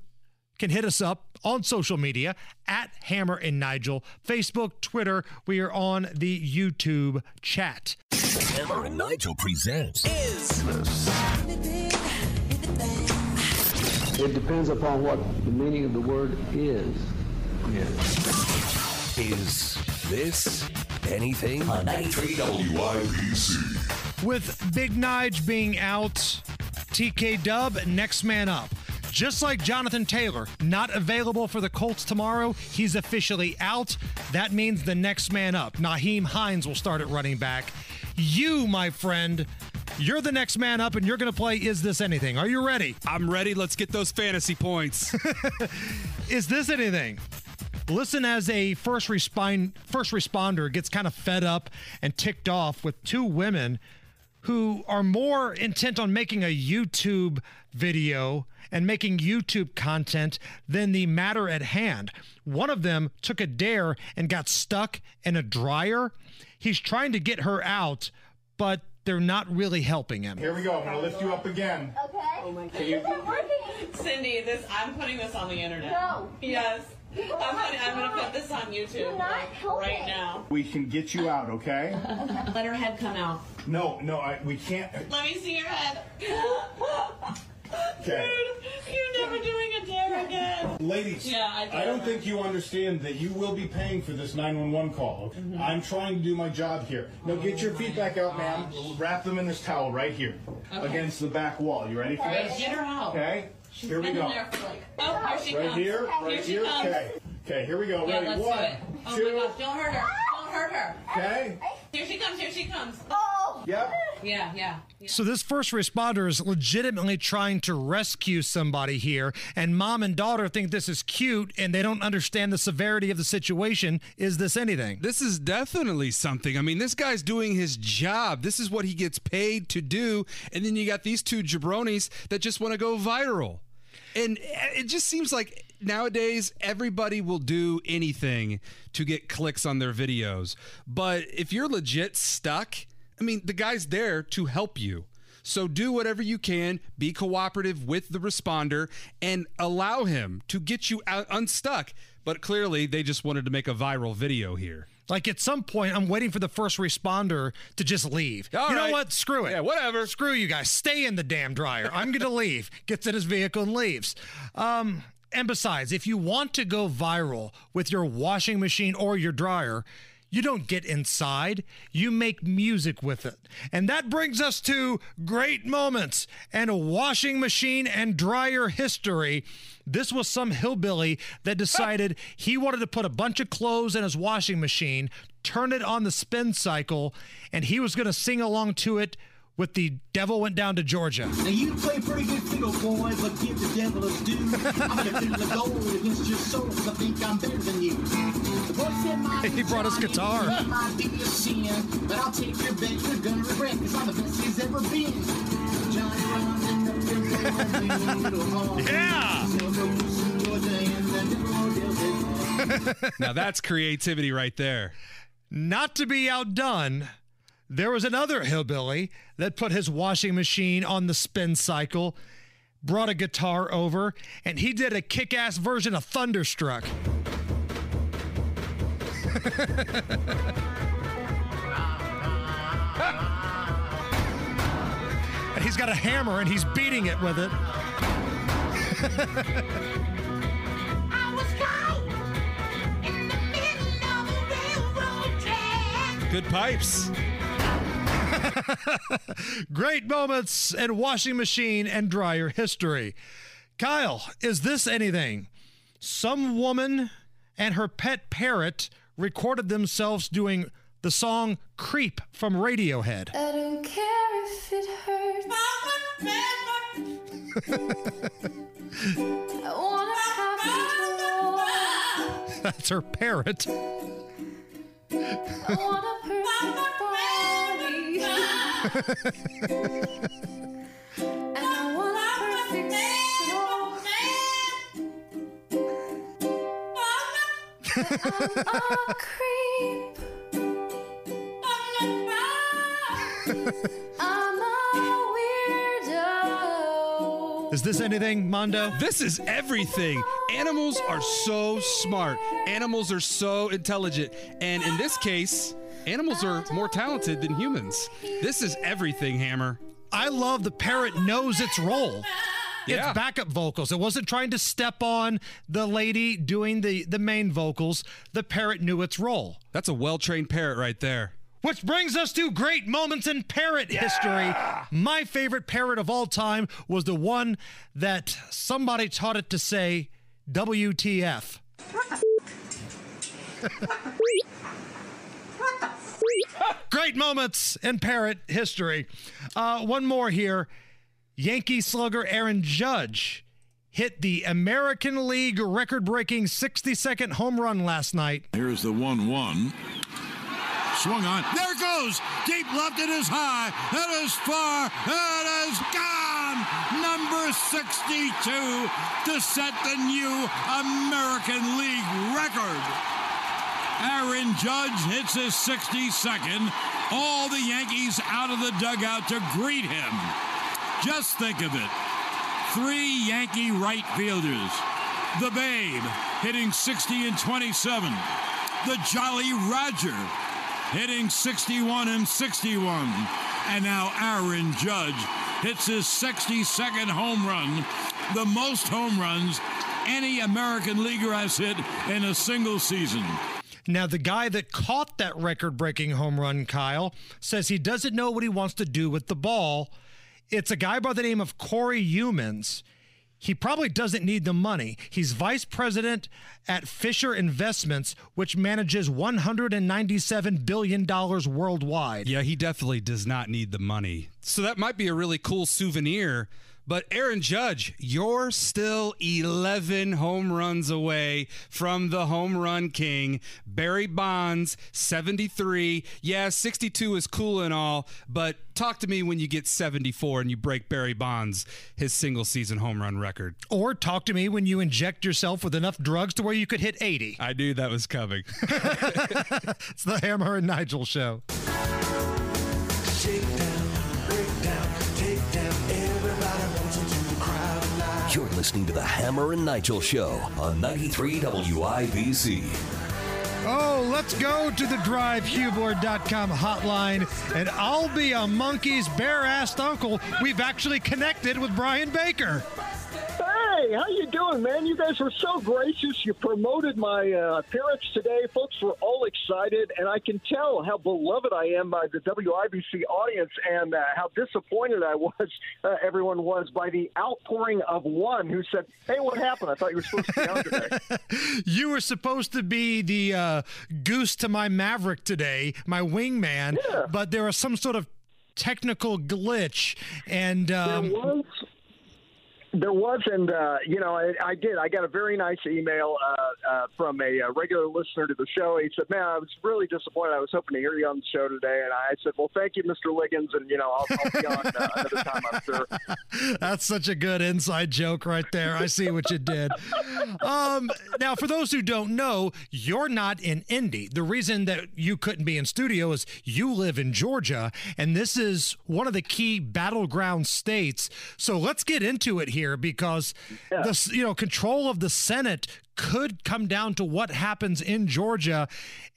can hit us up on social media at Hammer and Nigel, Facebook, Twitter. We are on the YouTube chat. Hammer and Nigel presents is this? It depends upon what the meaning of the word is. Is This Anything? On 93 WIBC. With Big Nige being out, TK Dub, next man up. Just like Jonathan Taylor, not available for the Colts tomorrow, he's officially out. That means the next man up. Nyheim Hines will start at running back. You, my friend, you're the next man up and you're going to play Is This Anything? Are you ready? I'm ready. Let's get those fantasy points. Is this anything? Listen as a first respond first responder gets kind of fed up and ticked off with two women who are more intent on making a YouTube video and making YouTube content than the matter at hand. One of them took a dare and got stuck in a dryer. He's trying to get her out, but they're not really helping him. Here we go. I'm gonna lift you up again. Okay. Oh my Can you- Cindy, this I'm putting this on the internet. No. Yes. I'm, putting, I'm gonna put this on YouTube like, right now. We can get you out, okay? Let her head come out. No, no, I, we can't. Let me see your head. Okay. Dude, you're never doing a dare again. Ladies, Yeah, I do. don't think you understand that you will be paying for this 911 call. Mm-hmm. I'm trying to do my job here. Now get your feet back out, ma'am. Wrap them in this towel right here Okay. against the back wall. You ready for All right, this? get her out. Okay. She's here we go. in there for like, oh, here she right comes. here, right she here. comes. Okay. Okay, here we go. Yeah, Ready? let's One, do it. Oh two. my gosh, don't hurt her. Don't hurt her. Okay. Here she comes, here she comes. Oh! Yep. Yeah, yeah. So this first responder is legitimately trying to rescue somebody here, and mom and daughter think this is cute, and they don't understand the severity of the situation. Is this anything? This is definitely something. I mean, this guy's doing his job. This is what he gets paid to do. And then you got these two jabronis that just want to go viral. And eh, it just seems like nowadays everybody will do anything to get clicks on their videos. But if you're legit stuck, I mean, the guy's there to help you. So do whatever you can, be cooperative with the responder, and allow him to get you out unstuck. But clearly, they just wanted to make a viral video here. Like at some point, I'm waiting for the first responder to just leave. All you know right. what? Screw it. Yeah, whatever. Screw you guys. Stay in the damn dryer. I'm going to leave. Gets in his vehicle and leaves. Um, and besides, if you want to go viral with your washing machine or your dryer, you don't get inside. You make music with it. And that brings us to great moments and a washing machine and dryer history. This was some hillbilly that decided he wanted to put a bunch of clothes in his washing machine, turn it on the spin cycle, and he was going to sing along to it with the devil went down to Georgia. Now you play pretty good fiddle, boy, but give the devil his due. I'm gonna fiddle the gold against your soul, 'cause I think I'm better than you. The boy my He brought us guitar. Might be a sin, but I'll take your bet you're gonna regret, 'cause I'm the best he's ever been. Johnny running up the road, Yeah! And the devil will do now that's creativity right there. Not to be outdone, there was another hillbilly that put his washing machine on the spin cycle, brought a guitar over, and he did a kick ass version of Thunderstruck. and he's got a hammer and he's beating it with it. Good pipes. Great moments in washing machine and dryer history. Kyle, is this anything? Some woman and her pet parrot recorded themselves doing the song Creep from Radiohead. I don't care if it hurts. I wanna have. That's her parrot. Is this anything, Mondo? This is everything. Animals are so smart. Animals are so intelligent. And in this case, animals are more talented than humans. This is everything, Hammer. I love the parrot knows its role. Yeah. It's backup vocals. It wasn't trying to step on the lady doing the, the main vocals. The parrot knew its role. That's a well trained parrot right there. Which brings us to great moments in parrot history. My favorite parrot of all time was the one that somebody taught it to say WTF. Great moments in parrot history. Uh, one more here. Yankee slugger Aaron Judge. hit the American League record breaking 60 second home run last night. Here's the 1 1. Swung on. There it goes. Deep left. It is high. It is far. It is gone. Number 62 to set the new American League record. Aaron Judge hits his 62nd. All the Yankees out of the dugout to greet him. Just think of it. Three Yankee right fielders. The Babe hitting 60 and 27. The Jolly Roger hitting 61 and 61. And now Aaron Judge hits his 62nd home run, the most home runs any American leaguer has hit in a single season. Now, the guy that caught that record breaking home run, Kyle, says he doesn't know what he wants to do with the ball. It's a guy by the name of Cory Youmans. He probably doesn't need the money. He's vice president at Fisher Investments, which manages $197 billion worldwide. Yeah, he definitely does not need the money. So that might be a really cool souvenir. But Aaron Judge, you're still 11 home runs away from the home run king. Barry Bonds, 73. Yeah, 62 is cool and all, but talk to me when you get 74 and you break Barry Bonds, his single season home run record. Or talk to me when you inject yourself with enough drugs to where you could hit 80. I knew that was coming. it's the Hammer and Nigel show. Listening to the Hammer and Nigel Show on 93 WIBC. Oh, let's go to the drivehubler.com hotline, and I'll be a monkey's bare-assed uncle. We've actually connected with Brian Baker. Hey, how you doing, man? You guys were so gracious. You promoted my uh, appearance today. Folks were all excited, and I can tell how beloved I am by the WIBC audience and uh, how disappointed I was, uh, everyone was, by the outpouring of one who said, hey, what happened? I thought you were supposed to be on today. you were supposed to be the uh, goose to my maverick today, my wingman, Yeah. but there was some sort of technical glitch, and um, there was. There was, and uh, you know, I, I did. I got a very nice email uh, uh, from a, uh regular listener to the show. He said, "Man, I was really disappointed. I was hoping to hear you on the show today." And I said, "Well, thank you, Mr. Liggins, and you know, I'll, I'll be on uh, another time, I'm sure." That's such a good inside joke right there. I see what you did. Um, now, for those who don't know, you're not in Indy. The reason that you couldn't be in studio is you live in Georgia, and this is one of the key battleground states. So let's get into it here because the you know control of the Senate could come down to what happens in Georgia.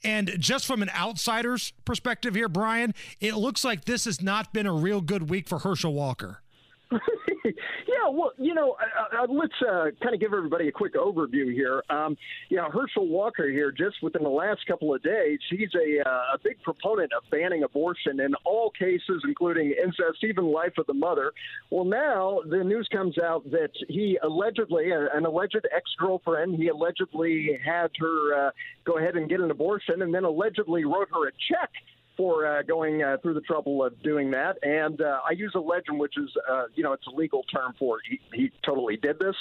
And just from an outsider's perspective here, Brian, it looks like this has not been a real good week for Herschel Walker. yeah, well, you know, uh, uh, let's uh, kind of give everybody a quick overview here. Um, you know, Herschel Walker here, just within the last couple of days, he's a, uh, a big proponent of banning abortion in all cases, including incest, even life of the mother. Well, now the news comes out that he allegedly, uh, an alleged ex girlfriend, he allegedly had her uh, go ahead and get an abortion and then allegedly wrote her a check for uh, going uh, through the trouble of doing that. And uh, I use a legend, which is, you know, it's a legal term for he, he totally did this.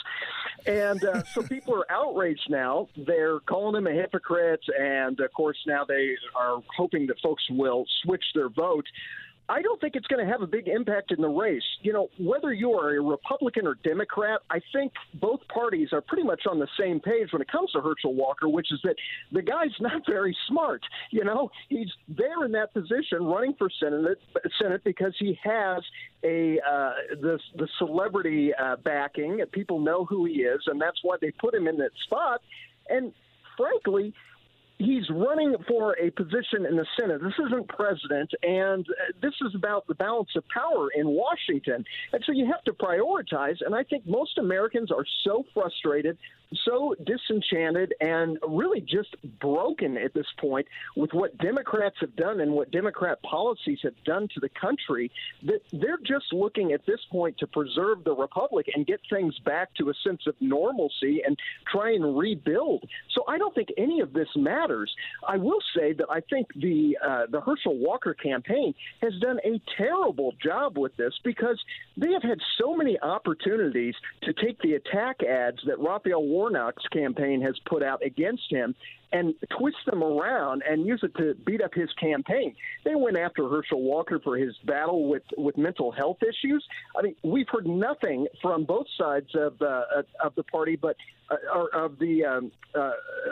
And so people are outraged now. They're calling him a hypocrite. And of course, now they are hoping that folks will switch their vote. I don't think it's going to have a big impact in the race. You know, whether you are a Republican or Democrat, I think both parties are pretty much on the same page when it comes to Herschel Walker, which is that the guy's not very smart. You know, he's there in that position running for Senate, Senate because he has a uh, the the celebrity uh, backing. People know who he is, and that's why they put him in that spot. And frankly, he's running for a position in the Senate. This isn't president, and uh, this is about the balance of power in Washington. And so you have to prioritize. And I think most Americans are so frustrated, so disenchanted, and really just broken at this point with what Democrats have done and what Democrat policies have done to the country that they're just looking at this point to preserve the republic and get things back to a sense of normalcy and try and rebuild. So I don't think any of this matters. I will say that I think the uh, the Herschel Walker campaign has done a terrible job with this because they have had so many opportunities to take the attack ads that Raphael Warnock's campaign has put out against him and twist them around and use it to beat up his campaign. They went after Herschel Walker for his battle with, with mental health issues. I mean, we've heard nothing from both sides of uh, of the party, but uh, or of the um, uh,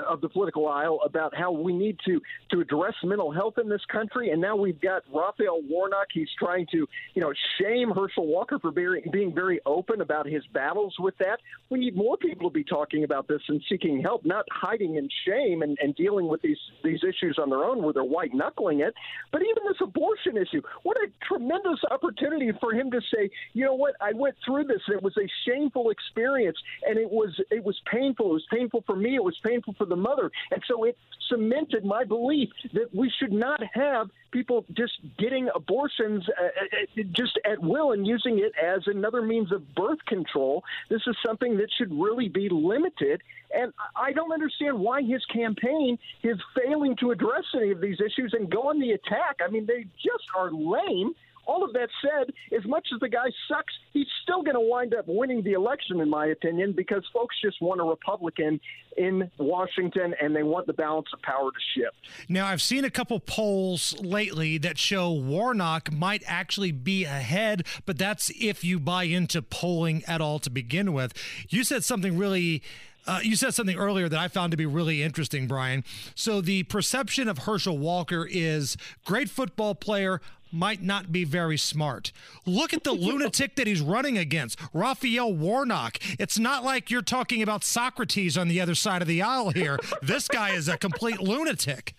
of the political aisle about how we need to to address mental health in this country. And now we've got Raphael Warnock. He's trying to you know shame Herschel Walker for being being very open about his battles with that. We need more people to be talking about this and seeking help, not hiding in shame and, and dealing with these these issues on their own where they're white knuckling it. But even this abortion issue, what a tremendous opportunity for him to say, you know what, I went through this and it was a shameful experience and it was it was painful. It was painful for me. It was painful for the mother. And so it cemented my belief that we should not have people just getting abortions uh, uh, just at will and using it as another means of birth control. This is something that should really be limited. And I don't understand why his campaign is failing to address any of these issues and go on the attack. I mean, they just are lame. All of that said, as much as the guy sucks, he's still going to wind up winning the election, in my opinion, because folks just want a Republican in Washington and they want the balance of power to shift. Now, I've seen a couple polls lately that show Warnock might actually be ahead, but that's if you buy into polling at all to begin with. You said something really. Uh, you said something earlier that I found to be really interesting, Brian. So, the perception of Herschel Walker is great football player, might not be very smart. Look at the lunatic that he's running against, Raphael Warnock. It's not like you're talking about Socrates on the other side of the aisle here. This guy is a complete lunatic.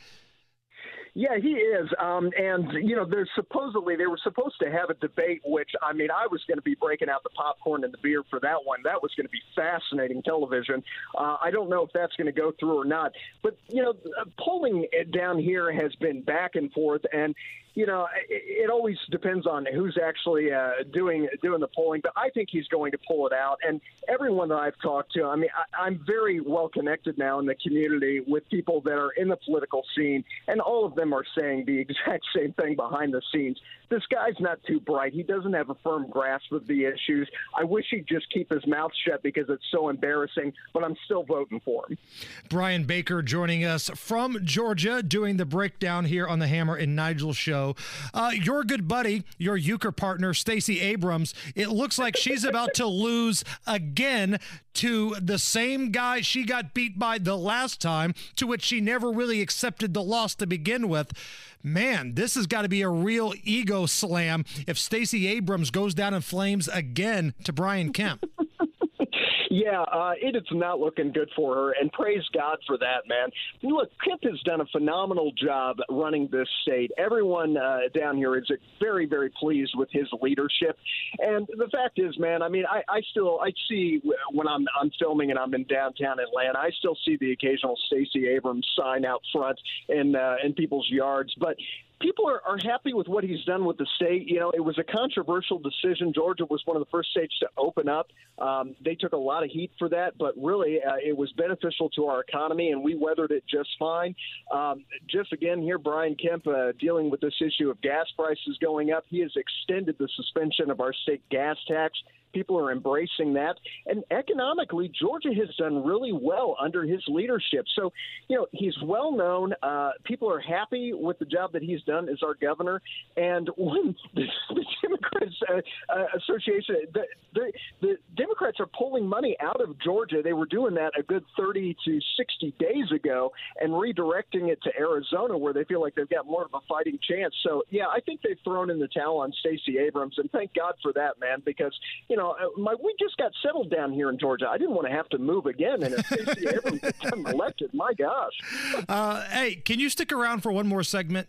Yeah, he is. Um, and, you know, there's supposedly, they were supposed to have a debate, which, I mean, I was going to be breaking out the popcorn and the beer for that one. That was going to be fascinating television. Uh, I don't know if that's going to go through or not. But, you know, uh, polling down here has been back and forth. And, you know, it, it always depends on who's actually uh, doing doing the polling. But I think he's going to pull it out. And everyone that I've talked to, I mean, I, I'm very well connected now in the community with people that are in the political scene, and all of them are saying the exact same thing behind the scenes. This guy's not too bright. He doesn't have a firm grasp of the issues. I wish he'd just keep his mouth shut because it's so embarrassing. But I'm still voting for him. Brian Baker joining us from Georgia, doing the breakdown here on the Hammer and Nigel show. Uh, your good buddy, your euchre partner, Stacey Abrams, it looks like she's about to lose again to the same guy she got beat by the last time, to which she never really accepted the loss to begin with. Man, this has got to be a real ego slam if Stacey Abrams goes down in flames again to Brian Kemp. Yeah, uh, it is not looking good for her, and praise God for that, man. Look, Kemp has done a phenomenal job running this state. Everyone uh, down here is very, very pleased with his leadership. And the fact is, man, I mean, I, I still I see when I'm I'm filming and I'm in downtown Atlanta, I still see the occasional Stacey Abrams sign out front in uh, in people's yards, but people are, are happy with what he's done with the state. You know, it was a controversial decision. Georgia was one of the first states to open up. Um, they took a lot of heat for that, but really, uh, it was beneficial to our economy, and we weathered it just fine. Um, just again, here, Brian Kemp uh, dealing with this issue of gas prices going up. He has extended the suspension of our state gas tax. People are embracing that. And economically, Georgia has done really well under his leadership. So, you know, he's well known. Uh, people are happy with the job that he's done as our governor. And when the, the Democrats uh, uh, Association, the, the, the Democrats are pulling money out of Georgia. They were doing that a good 30 to 60 days ago and redirecting it to Arizona, where they feel like they've got more of a fighting chance. So, yeah, I think they've thrown in the towel on Stacey Abrams, and thank God for that, man, because you know my we just got settled down here in Georgia. I didn't want to have to move again, and if Stacey Abrams had elected, my gosh. Uh, hey, can you stick around for one more segment?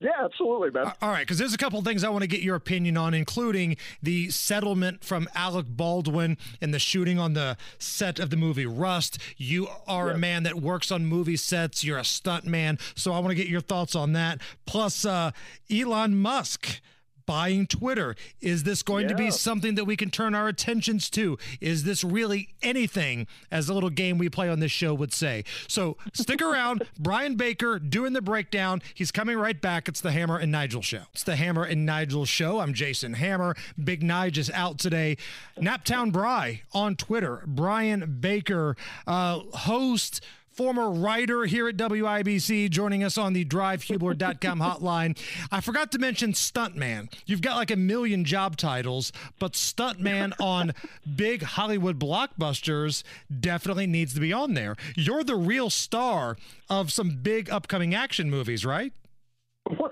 Yeah, absolutely, man. All right, because there's a couple things I want to get your opinion on, including the settlement from Alec Baldwin and the shooting on the set of the movie Rust. You are a man that works on movie sets. You're a stunt man, so I want to get your thoughts on that. Plus, uh, Elon Musk buying Twitter? Is this going to be something that we can turn our attentions to? Is this really anything, as a little game we play on this show would say? So stick around. Brian Baker doing the breakdown. He's coming right back. It's the Hammer and Nigel show. It's the Hammer and Nigel show. I'm Jason Hammer. Big Nige is out today. Naptown Bry on Twitter. Brian Baker, uh, host former writer here at WIBC, joining us on the drivehubler.com hotline. I forgot to mention Stuntman. You've got like a million job titles, but Stuntman on big Hollywood blockbusters definitely needs to be on there. You're the real star of some big upcoming action movies, right?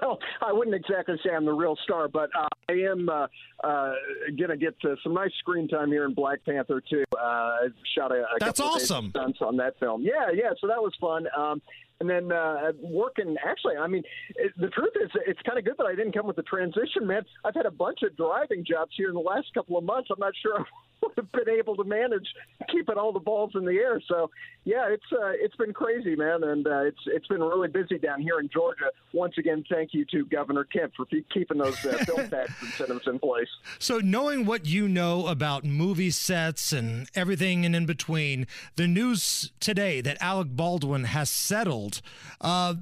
Well, I wouldn't exactly say I'm the real star, but uh, I am uh, uh, going to get some nice screen time here in Black Panther too. Uh, I shot a, a That's couple awesome. stunts on that film. Yeah, yeah. So that was fun. Um, and then uh, working, actually, I mean, it, the truth is, it's kind of good that I didn't come with the transition, man. I've had a bunch of driving jobs here in the last couple of months. I'm not sure would have been able to manage keeping all the balls in the air. So, yeah, it's uh, it's been crazy, man, and uh, it's it's been really busy down here in Georgia. Once again, thank you to Governor Kemp for keep- keeping those uh, film tax incentives in place. So, knowing what you know about movie sets and everything and in between, the news today that Alec Baldwin has settled uh,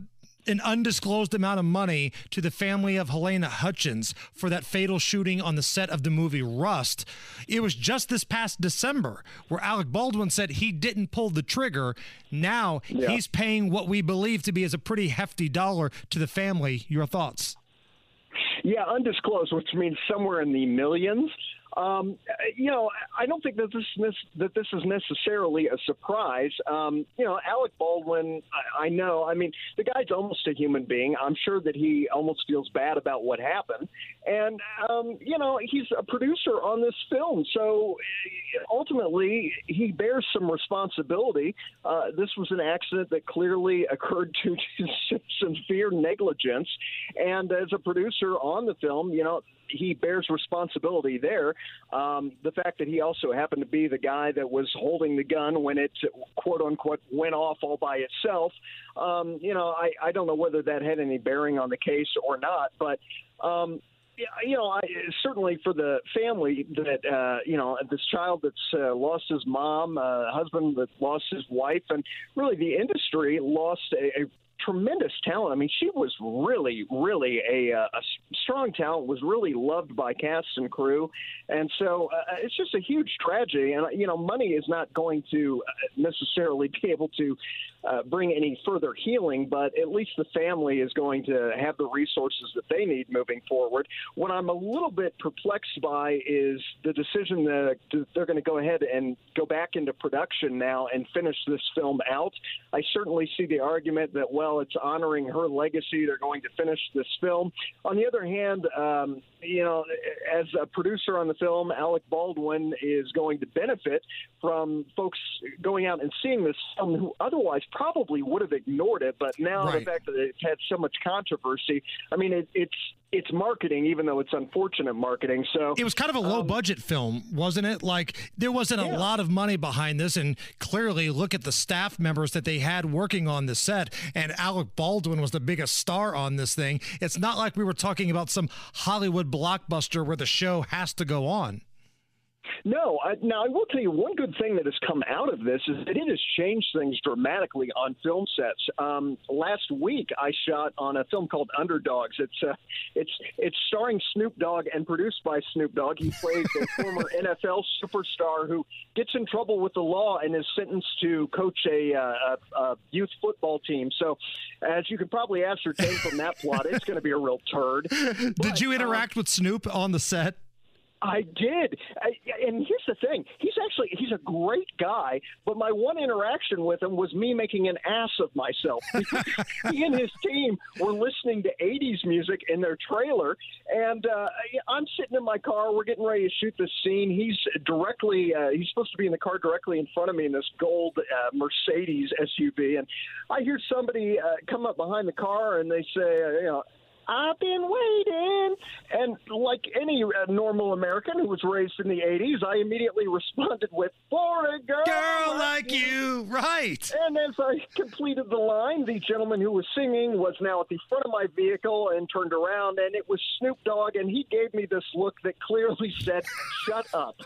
an undisclosed amount of money to the family of Halyna Hutchins for that fatal shooting on the set of the movie Rust. It was just this past December where Alec Baldwin said he didn't pull the trigger. Now Yeah. he's paying what we believe to be as a pretty hefty dollar to the family. Your thoughts? Yeah, undisclosed, which means somewhere in the millions. Um, you know, I don't think that this that this is necessarily a surprise. Um, you know, Alec Baldwin, I, I know. I mean, the guy's almost a human being. I'm sure that he almost feels bad about what happened, and um, you know, he's a producer on this film, so ultimately he bears some responsibility. Uh, this was an accident that clearly occurred due to severe negligence, and as a producer on the film, you know he bears responsibility there. Um, the fact that he also happened to be the guy that was holding the gun when it quote unquote went off all by itself, um, you know, I, I don't know whether that had any bearing on the case or not, but. Um, you know, I, certainly for the family that uh, you know this child that's uh, lost his mom, uh, husband that lost his wife, and really the industry lost a, a tremendous talent. I mean, she was really, really a, uh, a strong talent. Was really loved by cast and crew, and so uh, it's just a huge tragedy. And uh, you know, money is not going to uh, necessarily be able to uh, bring any further healing, but at least the family is going to have the resources that they need moving forward. What I'm a little bit perplexed by is the decision that they're going to go ahead and go back into production now and finish this film out. I certainly see the argument that, well, it's honoring her legacy. They're going to finish this film. On the other hand, um, you know, as a producer on the film, Alec Baldwin is going to benefit from folks going out and seeing this film who otherwise probably would have ignored it. But now Right. the fact that it's had so much controversy, I mean, it, it's it's marketing, even though it's unfortunate marketing. So It was kind of a low um, budget film, wasn't it? Like there wasn't a lot of money behind this, and clearly look at the staff members that they had working on the set. And Alec Baldwin was the biggest star on this thing. It's not like we were talking about some Hollywood blockbuster where the show has to go on. No, I, now I will tell you one good thing that has come out of this is that it has changed things dramatically on film sets. Um, last week, I shot on a film called Underdogs. It's uh, it's it's starring Snoop Dogg and produced by Snoop Dogg. He plays a former NFL superstar who gets in trouble with the law and is sentenced to coach a, uh, a, a youth football team. So, as you can probably ascertain from that plot, it's going to be a real turd. Did you interact with Snoop on the set? I did, I, and here's the thing: he's actually he's a great guy. But my one interaction with him was me making an ass of myself. he and his team were listening to '80s music in their trailer, and uh, I'm sitting in my car. We're getting ready to shoot this scene. He's directly uh, he's supposed to be in the car directly in front of me in this gold uh, Mercedes SUV, and I hear somebody uh, come up behind the car and they say, uh, you know I've been waiting. And like any uh, normal American who was raised in the 80s, I immediately responded with, For a girl, Girl like you, right. And as I completed the line, the gentleman who was singing was now at the front of my vehicle and turned around, and it was Snoop Dogg, and he gave me this look that clearly said, Shut up,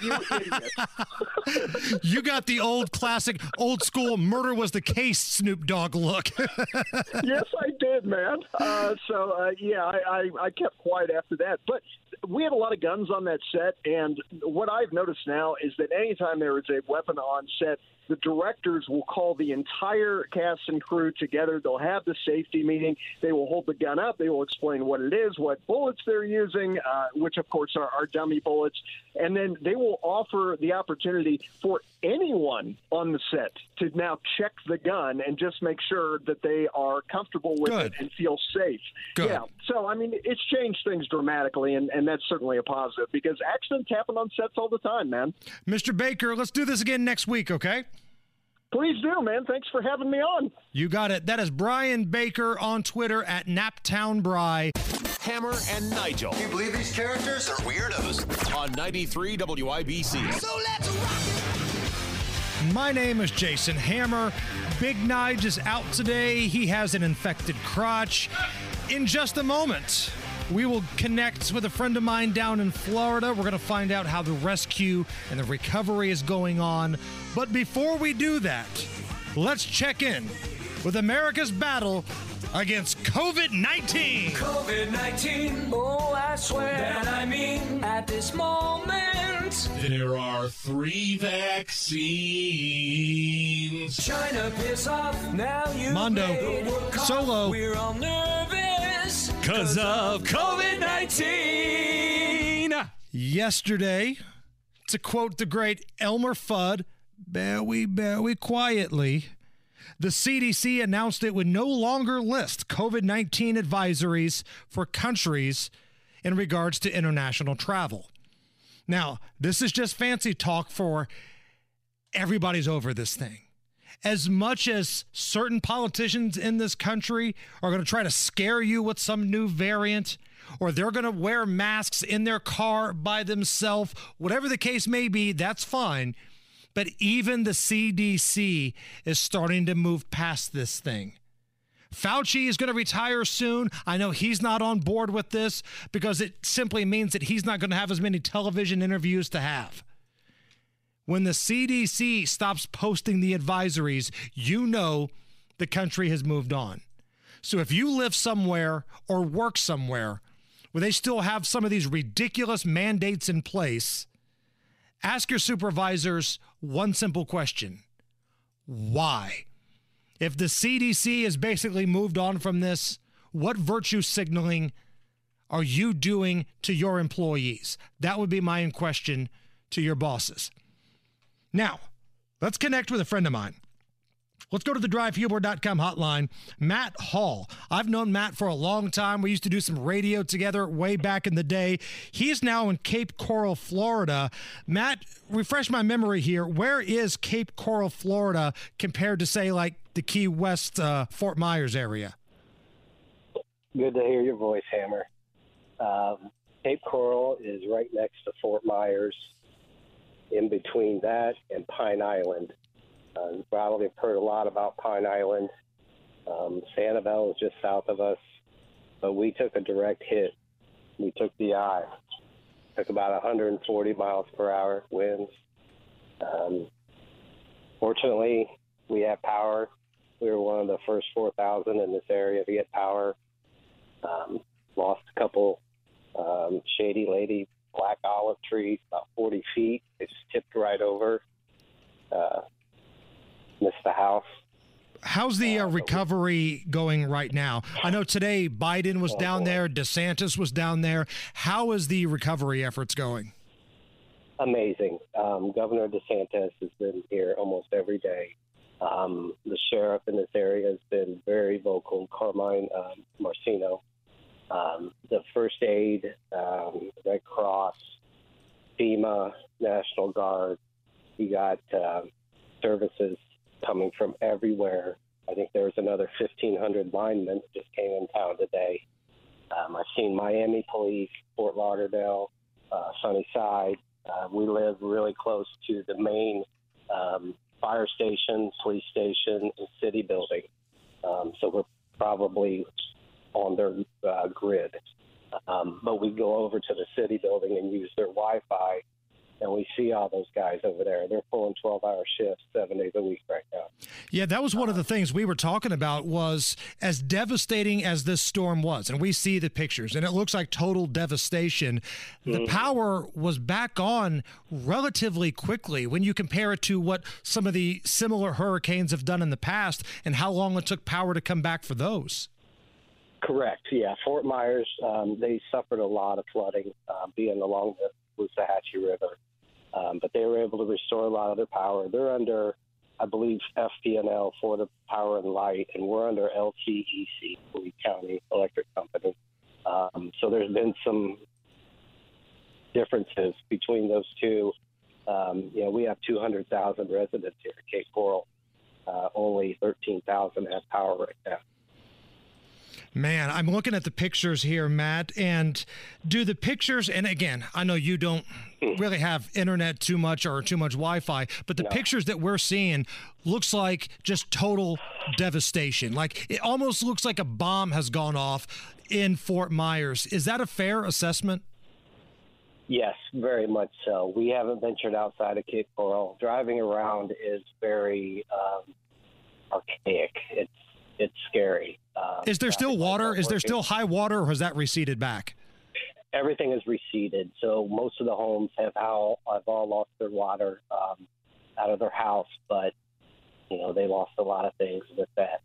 you idiot. You got the old classic, old school murder was the case Snoop Dogg look. yes, I did, man. Uh, uh, yeah, I, I, I kept quiet after that. But we had a lot of guns on that set, and what I've noticed now is that anytime there is a weapon on set, the directors will call the entire cast and crew together. They'll have the safety meeting. They will hold the gun up. They will explain what it is, what bullets they're using, uh, which of course are, are dummy bullets, and then they will offer the opportunity for anyone on the set to now check the gun and just make sure that they are comfortable with Good. it and feel safe. Good. Yeah. So I mean, it's changed things dramatically, and, and that's certainly a positive because accidents happen on sets all the time, man. Mr. Baker, let's do this again next week, okay? Please do, man. Thanks for having me on. You got it. That is Brian Baker on Twitter at NaptownBry. Hammer and Nigel. Do you believe these characters are weirdos? On 93 WIBC. So let's rock My name is Jason Hammer. Big Nige is out today. He has an infected crotch. In just a moment, we will connect with a friend of mine down in Florida. We're going to find out how the rescue and the recovery is going on. But before we do that, let's check in with America's battle against COVID 19. COVID 19. Oh, I swear that I mean at this moment. There are three vaccines. China piss off. Now you Mondo, made solo. We're all nervous. Because of COVID 19. Yesterday, to quote the great Elmer Fudd, very, very quietly, the CDC announced it would no longer list COVID 19 advisories for countries in regards to international travel. Now, this is just fancy talk for everybody's over this thing. As much as certain politicians in this country are going to try to scare you with some new variant, or they're going to wear masks in their car by themselves, whatever the case may be, that's fine. But even the CDC is starting to move past this thing. Fauci is going to retire soon. I know he's not on board with this because it simply means that he's not going to have as many television interviews to have. When the CDC stops posting the advisories, you know the country has moved on. So if you live somewhere or work somewhere where they still have some of these ridiculous mandates in place, ask your supervisors one simple question Why? If the CDC has basically moved on from this, what virtue signaling are you doing to your employees? That would be my question to your bosses. Now, let's connect with a friend of mine. Let's go to the drivehubler.com hotline. Matt Hall. I've known Matt for a long time. We used to do some radio together way back in the day. He's now in Cape Coral, Florida. Matt, refresh my memory here. Where is Cape Coral, Florida compared to, say, like the Key West, uh, Fort Myers area? Good to hear your voice, Hammer. Um, Cape Coral is right next to Fort Myers, in between that and Pine Island. Uh, you probably have heard a lot about Pine Island. Um, Sanibel is just south of us, but we took a direct hit. We took the eye. Took about 140 miles per hour winds. Um, fortunately, we have power. We were one of the first 4,000 in this area to get power. Um, lost a couple um, shady lady black olive trees, about 40 feet. It just tipped right over. Uh, missed the house. How's the uh, recovery going right now? I know today Biden was down there, DeSantis was down there. How is the recovery efforts going? Amazing. Um, Governor DeSantis has been here almost every day. Um, the sheriff in this area has been very vocal, Carmine um, Marceno. Um, the first aid, um, Red Cross, FEMA, National Guard. You got uh, services coming from everywhere. I think there was another 1,500 linemen that just came in town today. Um, I've seen Miami Police, Fort Lauderdale, uh, Sunnyside. Uh, we live really close to the main um, fire station, police station, and city building. Um, so we're probably on their uh, grid. Um, but we go over to the city building and use their Wi-Fi, and we see all those guys over there. They're pulling 12-hour shifts seven days a week right now. Yeah, that was one of the things we were talking about was as devastating as this storm was, and we see the pictures, and it looks like total devastation. The power was back on relatively quickly when you compare it to what some of the similar hurricanes have done in the past and how long it took power to come back for those. Correct. Yeah, Fort Myers, um, they suffered a lot of flooding, uh, being along the Caloosahatchee River, um, but they were able to restore a lot of their power. They're under, I believe, FPNL, Florida Power and Light, and we're under LCEC, Lee County Electric Company. Um, so there's been some differences between those two. Um, you know, we have 200,000 residents here at Cape Coral. Uh, only 13,000 have power right now. Man, I'm looking at the pictures here, Matt, and do the pictures, and again, I know you don't really have internet too much or too much Wi Fi, but the pictures that we're seeing looks like just total devastation. Like it almost looks like a bomb has gone off in Fort Myers. Is that a fair assessment? Yes, very much so. We haven't ventured outside of Cape Coral. Driving around is very um, archaic. It's it's scary. Um, Is there still water? Is there still high water, or has that receded back? Everything is receded, so most of the homes have all have all lost their water um, out of their house, but you know they lost a lot of things with that.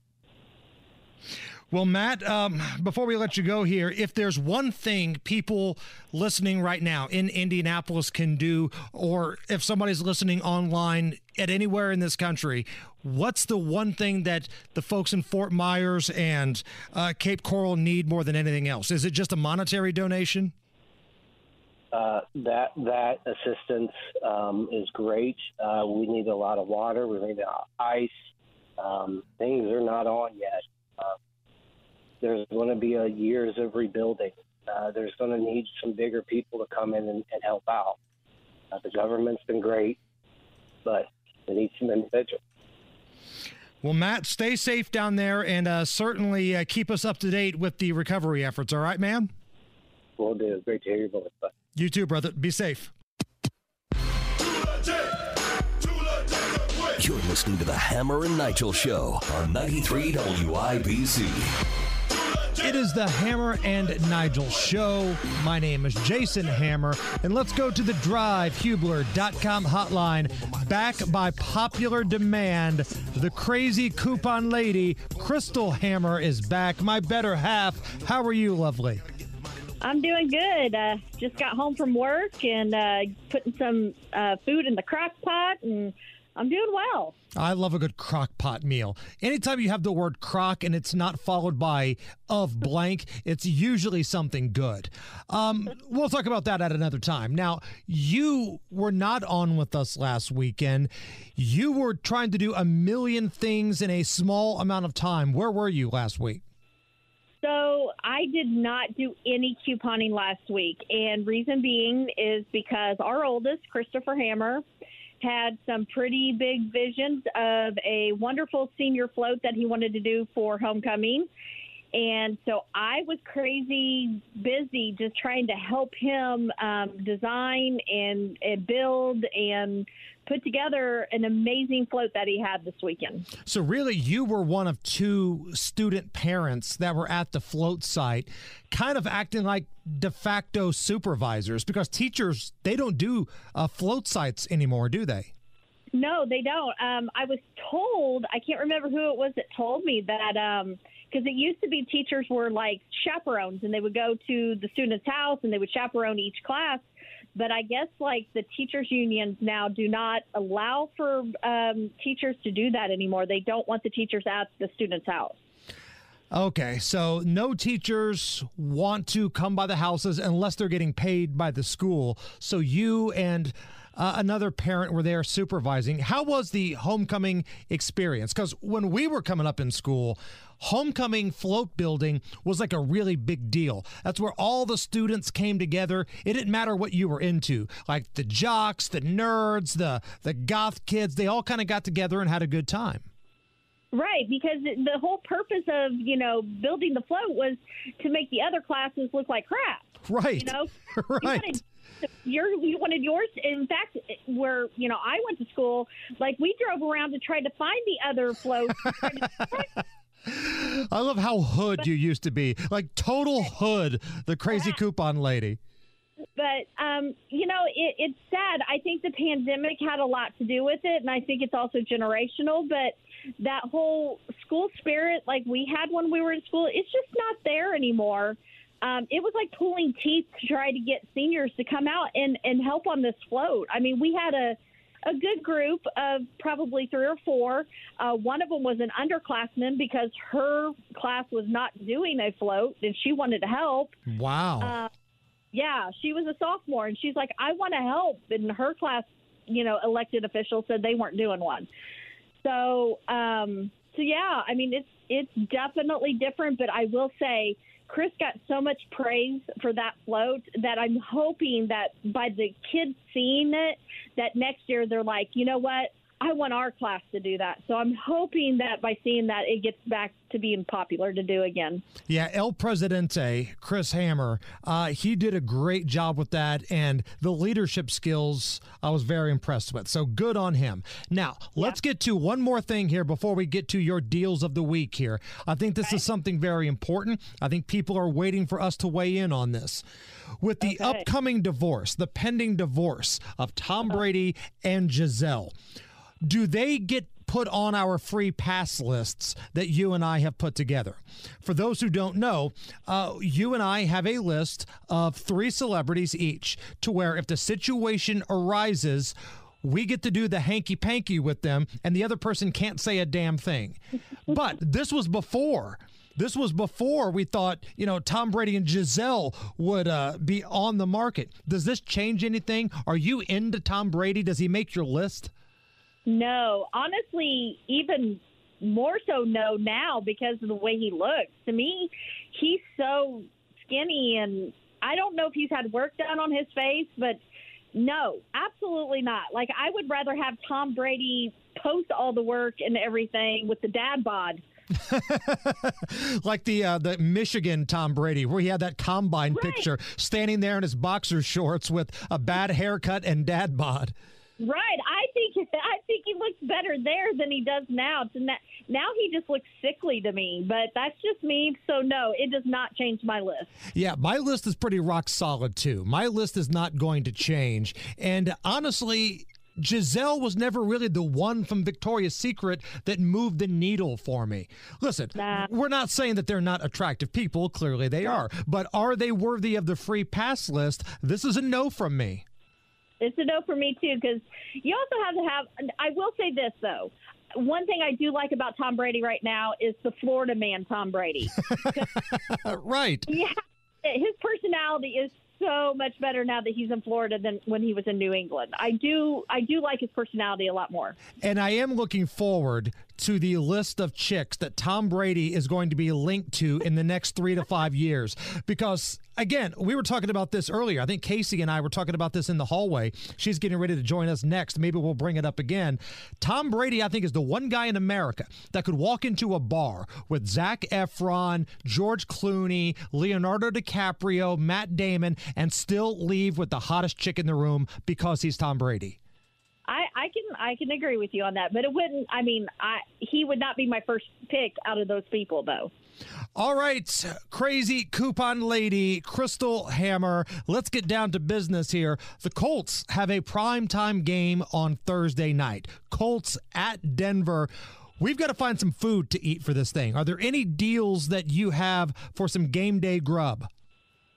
Well, Matt, um, before we let you go here, if there's one thing people listening right now in Indianapolis can do, or if somebody's listening online at anywhere in this country, what's the one thing that the folks in Fort Myers and uh, Cape Coral need more than anything else? Is it just a monetary donation? Uh, that that assistance um, is great. Uh, we need a lot of water. We need uh, ice. Um, things are not on yet. Uh, there's going to be a years of rebuilding. Uh, there's going to need some bigger people to come in and, and help out. Uh, the government's been great, but we need some individuals. Well, Matt, stay safe down there and uh, certainly uh, keep us up to date with the recovery efforts. All right, man? We'll do. Great to hear your voice. Bye. You too, brother. Be safe. You're listening to the Hammer and Nigel Show on 93 WIBC. It is the Hammer and Nigel show. My name is Jason Hammer, and let's go to the drivehubler.com hotline. Back by popular demand, the crazy coupon lady, Crystal Hammer, is back. My better half. How are you, lovely? I'm doing good. Uh, just got home from work and uh, putting some uh, food in the crock pot, and I'm doing well. I love a good crock pot meal. Anytime you have the word crock and it's not followed by of blank, it's usually something good. Um, we'll talk about that at another time. Now, you were not on with us last weekend. You were trying to do a million things in a small amount of time. Where were you last week? So I did not do any couponing last week, and reason being is because our oldest, Christopher Hammer, had some pretty big visions of a wonderful senior float that he wanted to do for homecoming. And so I was crazy busy just trying to help him um, design and, and build and put together an amazing float that he had this weekend. So, really, you were one of two student parents that were at the float site, kind of acting like de facto supervisors because teachers, they don't do uh, float sites anymore, do they? No, they don't. Um, I was told, I can't remember who it was that told me that, because it used to be teachers were like chaperones and they would go to the student's house and they would chaperone each class. But I guess like the teachers' unions now do not allow for um, teachers to do that anymore. They don't want the teachers at the student's house. Okay, so no teachers want to come by the houses unless they're getting paid by the school. So you and uh, another parent were there supervising. How was the homecoming experience? Because when we were coming up in school, homecoming float building was like a really big deal. That's where all the students came together. It didn't matter what you were into, like the jocks, the nerds, the the goth kids. They all kind of got together and had a good time. Right, because the whole purpose of you know building the float was to make the other classes look like crap. Right. You know, Right. You your, you wanted yours. In fact, where you know I went to school, like we drove around to try to find the other floats. I love how hood you used to be, like total hood, the crazy coupon lady. but um, you know, it, it's sad. I think the pandemic had a lot to do with it, and I think it's also generational. But that whole school spirit, like we had when we were in school, it's just not there anymore. Um, it was like pulling teeth to try to get seniors to come out and, and help on this float. I mean, we had a a good group of probably three or four. Uh, one of them was an underclassman because her class was not doing a float and she wanted to help. Wow. Uh, yeah, she was a sophomore, and she's like, I want to help. And her class, you know, elected officials said they weren't doing one. So, um, so yeah, I mean, it's it's definitely different. But I will say, Chris got so much praise for that float that I'm hoping that by the kids seeing it, that next year they're like, you know what, I want our class to do that. So I'm hoping that by seeing that, it gets back to being popular to do again. Yeah, El Presidente, Chris Hammer, uh, he did a great job with that, and the leadership skills I was very impressed with. So good on him. Now, let's get to one more thing here before we get to your deals of the week here. I think this is something very important. I think people are waiting for us to weigh in on this. With the upcoming divorce, the pending divorce of Tom Brady and Gisele, do they get put on our free pass lists that you and I have put together? For those who don't know, uh, you and I have a list of three celebrities each to where if the situation arises, we get to do the hanky panky with them, and the other person can't say a damn thing. But this was before. This was before we thought, you know, Tom Brady and Gisele would uh, be on the market. Does this change anything? Are you into Tom Brady? Does he make your list? No, honestly, even more so no now because of the way he looks. To me, he's so skinny, and I don't know if he's had work done on his face, but no, absolutely not. Like I would rather have Tom Brady post all the work and everything with the dad bod. like the uh, the Michigan Tom Brady, where he had that combine picture, standing there in his boxer shorts with a bad haircut and dad bod. Right. I think I think he looks better there than he does now. Now he just looks sickly to me, but that's just me. So no, it does not change my list. Yeah, my list is pretty rock solid too. My list is not going to change. And honestly, Gisele was never really the one from Victoria's Secret that moved the needle for me. Listen, we're not saying that they're not attractive people. Clearly they are. But are they worthy of the free pass list? This is a no from me. It's a no for me too because you also have to have. I will say this though. One thing I do like about Tom Brady right now is the Florida man, Tom Brady. right. Yeah, his personality is so much better now that he's in Florida than when he was in New England. I do, I do like his personality a lot more. And I am looking forward to the list of chicks that Tom Brady is going to be linked to in the next three to five years. Because, again, we were talking about this earlier. I think Casey and I were talking about this in the hallway. She's getting ready to join us next. Maybe we'll bring it up again. Tom Brady, I think, is the one guy in America that could walk into a bar with Zac Efron, George Clooney, Leonardo DiCaprio, Matt Damon, and still leave with the hottest chick in the room because he's Tom Brady. I, I can, I can agree with you on that, but it wouldn't. I mean, I he would not be my first pick out of those people, though. All right, crazy coupon lady, Crystal Hammer. Let's get down to business here. The Colts have a primetime game on Thursday night. Colts at Denver. We've got to find some food to eat for this thing. Are there any deals that you have for some game day grub?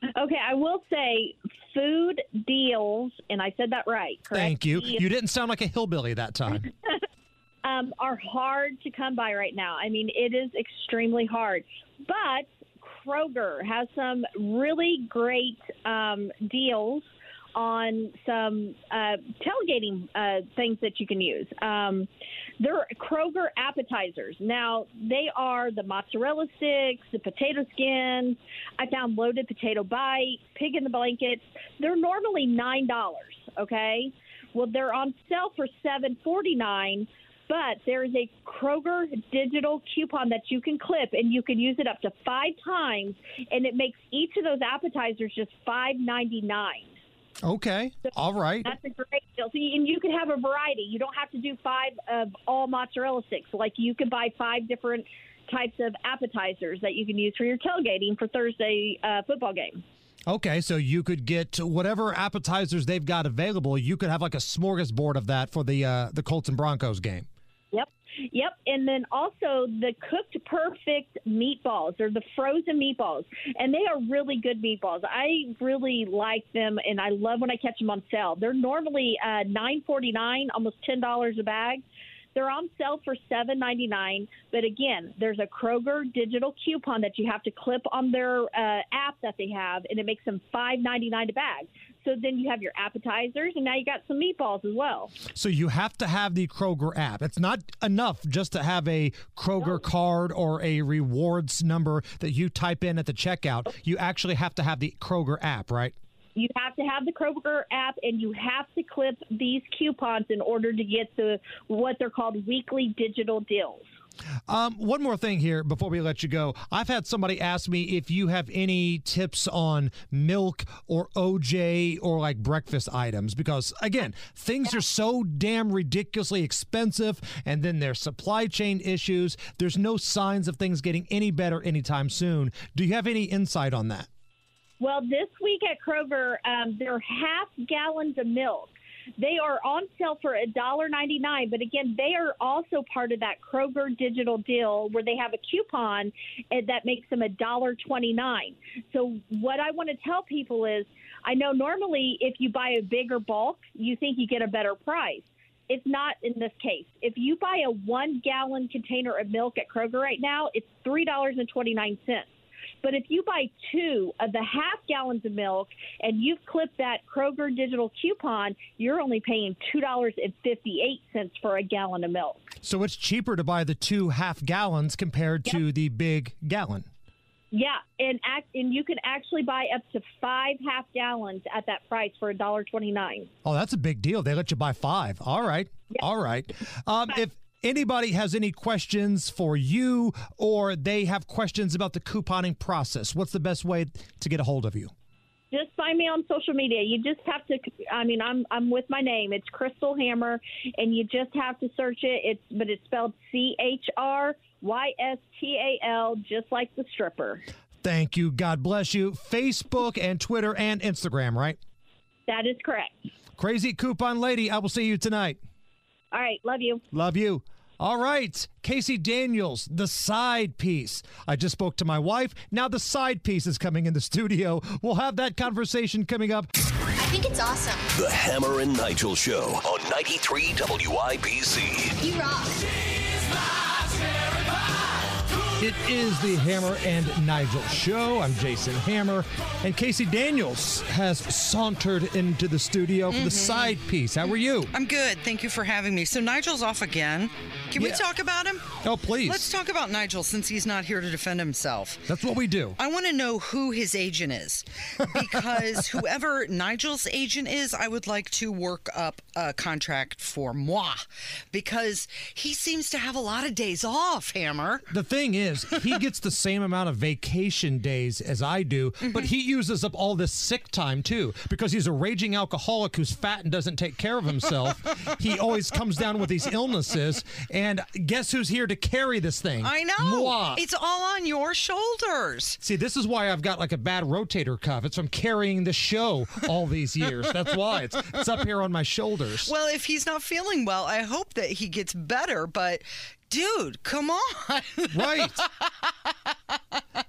Okay, I will say food deals, and I said that right. Correct? Thank you. You didn't sound like a hillbilly that time. um, are hard to come by right now. I mean, it is extremely hard. But Kroger has some really great um, deals on some uh, tailgating uh, things that you can use. Um, they're Kroger appetizers. Now, they are the mozzarella sticks, the potato skins. I found loaded potato bite, pig in the blankets. They're normally $9, okay? Well, they're on sale for seven forty nine. But there is a Kroger digital coupon that you can clip, and you can use it up to five times, and it makes each of those appetizers just five ninety nine. Okay. All right. That's a great deal. So you, and you can have a variety. You don't have to do five of all mozzarella sticks. Like you could buy five different types of appetizers that you can use for your tailgating for Thursday uh, football game. Okay, so you could get whatever appetizers they've got available. You could have like a smorgasbord of that for the uh, the Colts and Broncos game. Yep. Yep. And then also the cooked perfect meatballs or the frozen meatballs. And they are really good meatballs. I really like them and I love when I catch them on sale. They're normally uh, nine forty nine, almost ten dollars a bag. They're on sale for seven ninety nine, but again, there's a Kroger digital coupon that you have to clip on their uh, app that they have, and it makes them five ninety nine a bag. So then you have your appetizers, and now you got some meatballs as well. So you have to have the Kroger app. It's not enough just to have a Kroger card or a rewards number that you type in at the checkout. You actually have to have the Kroger app, right? You have to have the Kroger app, and you have to clip these coupons in order to get the what they're called weekly digital deals. Um, one more thing here before we let you go. I've had somebody ask me if you have any tips on milk or OJ or like breakfast items because, again, things are so damn ridiculously expensive, and then there's supply chain issues. There's no signs of things getting any better anytime soon. Do you have any insight on that? Well, this week at Kroger, um, they're half gallons of milk. They are on sale for $1.99, but again, they are also part of that Kroger digital deal where they have a coupon that makes them $1.29. So, what I want to tell people is I know normally if you buy a bigger bulk, you think you get a better price. It's not in this case. If you buy a one gallon container of milk at Kroger right now, it's $3.29. But if you buy two of the half gallons of milk and you've clipped that Kroger digital coupon, you're only paying $2.58 for a gallon of milk. So it's cheaper to buy the two half gallons compared to the big gallon. Yeah, and act, and you can actually buy up to five half gallons at that price for a dollar twenty nine. Oh, that's a big deal. They let you buy five. All right. All right. Um, if anybody has any questions for you or they have questions about the couponing process, what's the best way to get a hold of you? Just find me on social media. You just have to. I mean, I'm I'm with my name. It's Crystal Hammer, and you just have to search it. It's but it's spelled C H R Y S T A L, just like the stripper. Thank you. God bless you. Facebook and Twitter and Instagram, right? That is correct. Crazy Coupon Lady, I will see you tonight. All right, love you. Love you. All right, Casey Daniels, the side piece. I just spoke to my wife. Now the side piece is coming in the studio. We'll have that conversation coming up. I think it's awesome. The Hammer and Nigel Show on 93 WIBC. You rock. It is the Hammer and Nigel show. I'm Jason Hammer, and Casey Daniels has sauntered into the studio for the mm-hmm. side piece. How are you? I'm good. Thank you for having me. So Nigel's off again. Can we talk about him? Oh, please. Let's talk about Nigel since he's not here to defend himself. That's what we do. I want to know who his agent is because whoever Nigel's agent is, I would like to work up a contract for moi because he seems to have a lot of days off, Hammer. The thing is, he gets the same amount of vacation days as I do, but he uses up all this sick time too because he's a raging alcoholic who's fat and doesn't take care of himself. he always comes down with these illnesses, and guess who's here to carry this thing? I know. Moi. It's all on your shoulders. See, this is why I've got like a bad rotator cuff. It's from carrying the show all these years. That's why it's, it's up here on my shoulders. Well, if he's not feeling well, I hope that he gets better, but dude, come on. Right.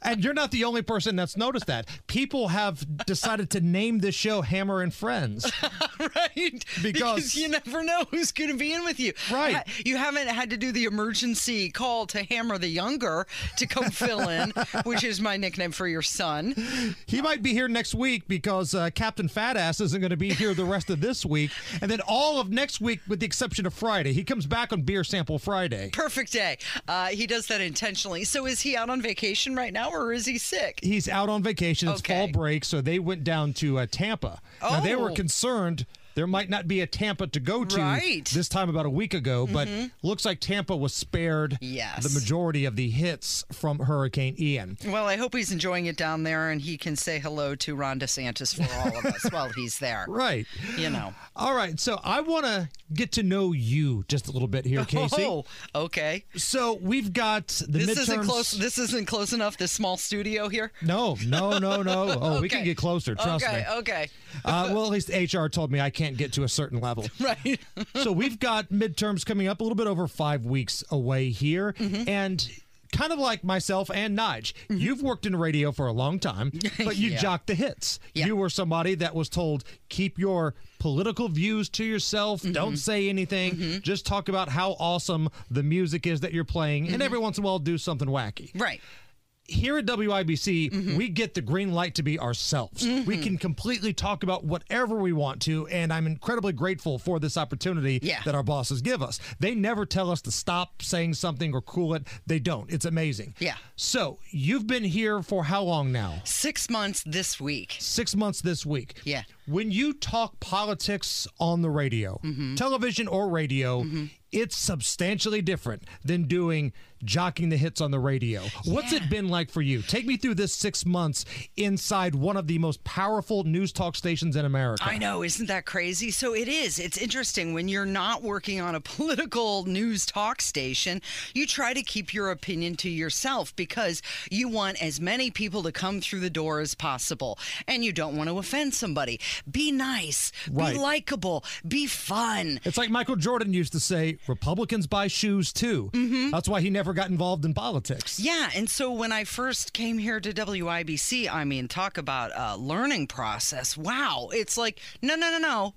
and you're not the only person that's noticed that. People have decided to name this show Hammer and Friends. right? Because- you never know who's going to be in with you. Right. You haven't had to do the emergency call to Hammer the Younger to come fill in, which is my nickname for your son. He might be here next week because uh, Captain Fatass isn't going to be here the rest of this week. And then all of next week, with the exception of Friday. He comes back on Beer Sample Friday. Perfect day. Uh, he does that intentionally. So is he out on vacation right now or is he sick? He's out on vacation. It's Okay. fall break, so they went down to uh, Tampa. Now, they were Oh. concerned there might not be a Tampa to go to Right. this time about a week ago, but Mhm. looks like Tampa was spared Yes. the majority of the hits from Hurricane Ian. Well, I hope he's enjoying it down there and he can say hello to Ron DeSantis for all of us while he's there. Right. You know. All right, so I want to get to know you just a little bit here, Casey. Oh, okay. So we've got the this midterms. isn't close. This isn't close enough. This small studio here. No, no, no, no. Oh, we can get closer. Trust okay, me. Okay. Uh, well, at least HR told me I can't get to a certain level. Right. so we've got midterms coming up a little bit over five weeks away here. Mm-hmm. And kind of like myself and Nige, you've worked in radio for a long time, but you Yeah. jocked the hits. You were somebody that was told, keep your political views to yourself. Mm-hmm. Don't say anything. Just talk about how awesome the music is that you're playing. And every once in a while, do something wacky. Mm-hmm. Right. Here at WIBC, Mm-hmm. we get the green light to be ourselves. We can completely talk about whatever we want to, and I'm incredibly grateful for this opportunity Yeah. that our bosses give us. They never tell us to stop saying something or cool it. They don't. It's amazing. Yeah. So you've been here for how long now? Six months this week. Six months this week. Yeah. When you talk politics on the radio, Mm-hmm. television or radio, it's substantially different than doing jocking the hits on the radio. What's it been like for you? Take me through this six months inside one of the most powerful news talk stations in America. I know, isn't that crazy? So it is. It's interesting when you're not working on a political news talk station, you try to keep your opinion to yourself because you want as many people to come through the door as possible and you don't want to offend somebody. Be nice, Right. be likable, be fun. It's like Michael Jordan used to say, Republicans buy shoes too. Mm-hmm. That's why he never got involved in politics. Yeah, and so when I first came here to WIBC, I mean, talk about a learning process. Wow, it's like, no, no, no, no.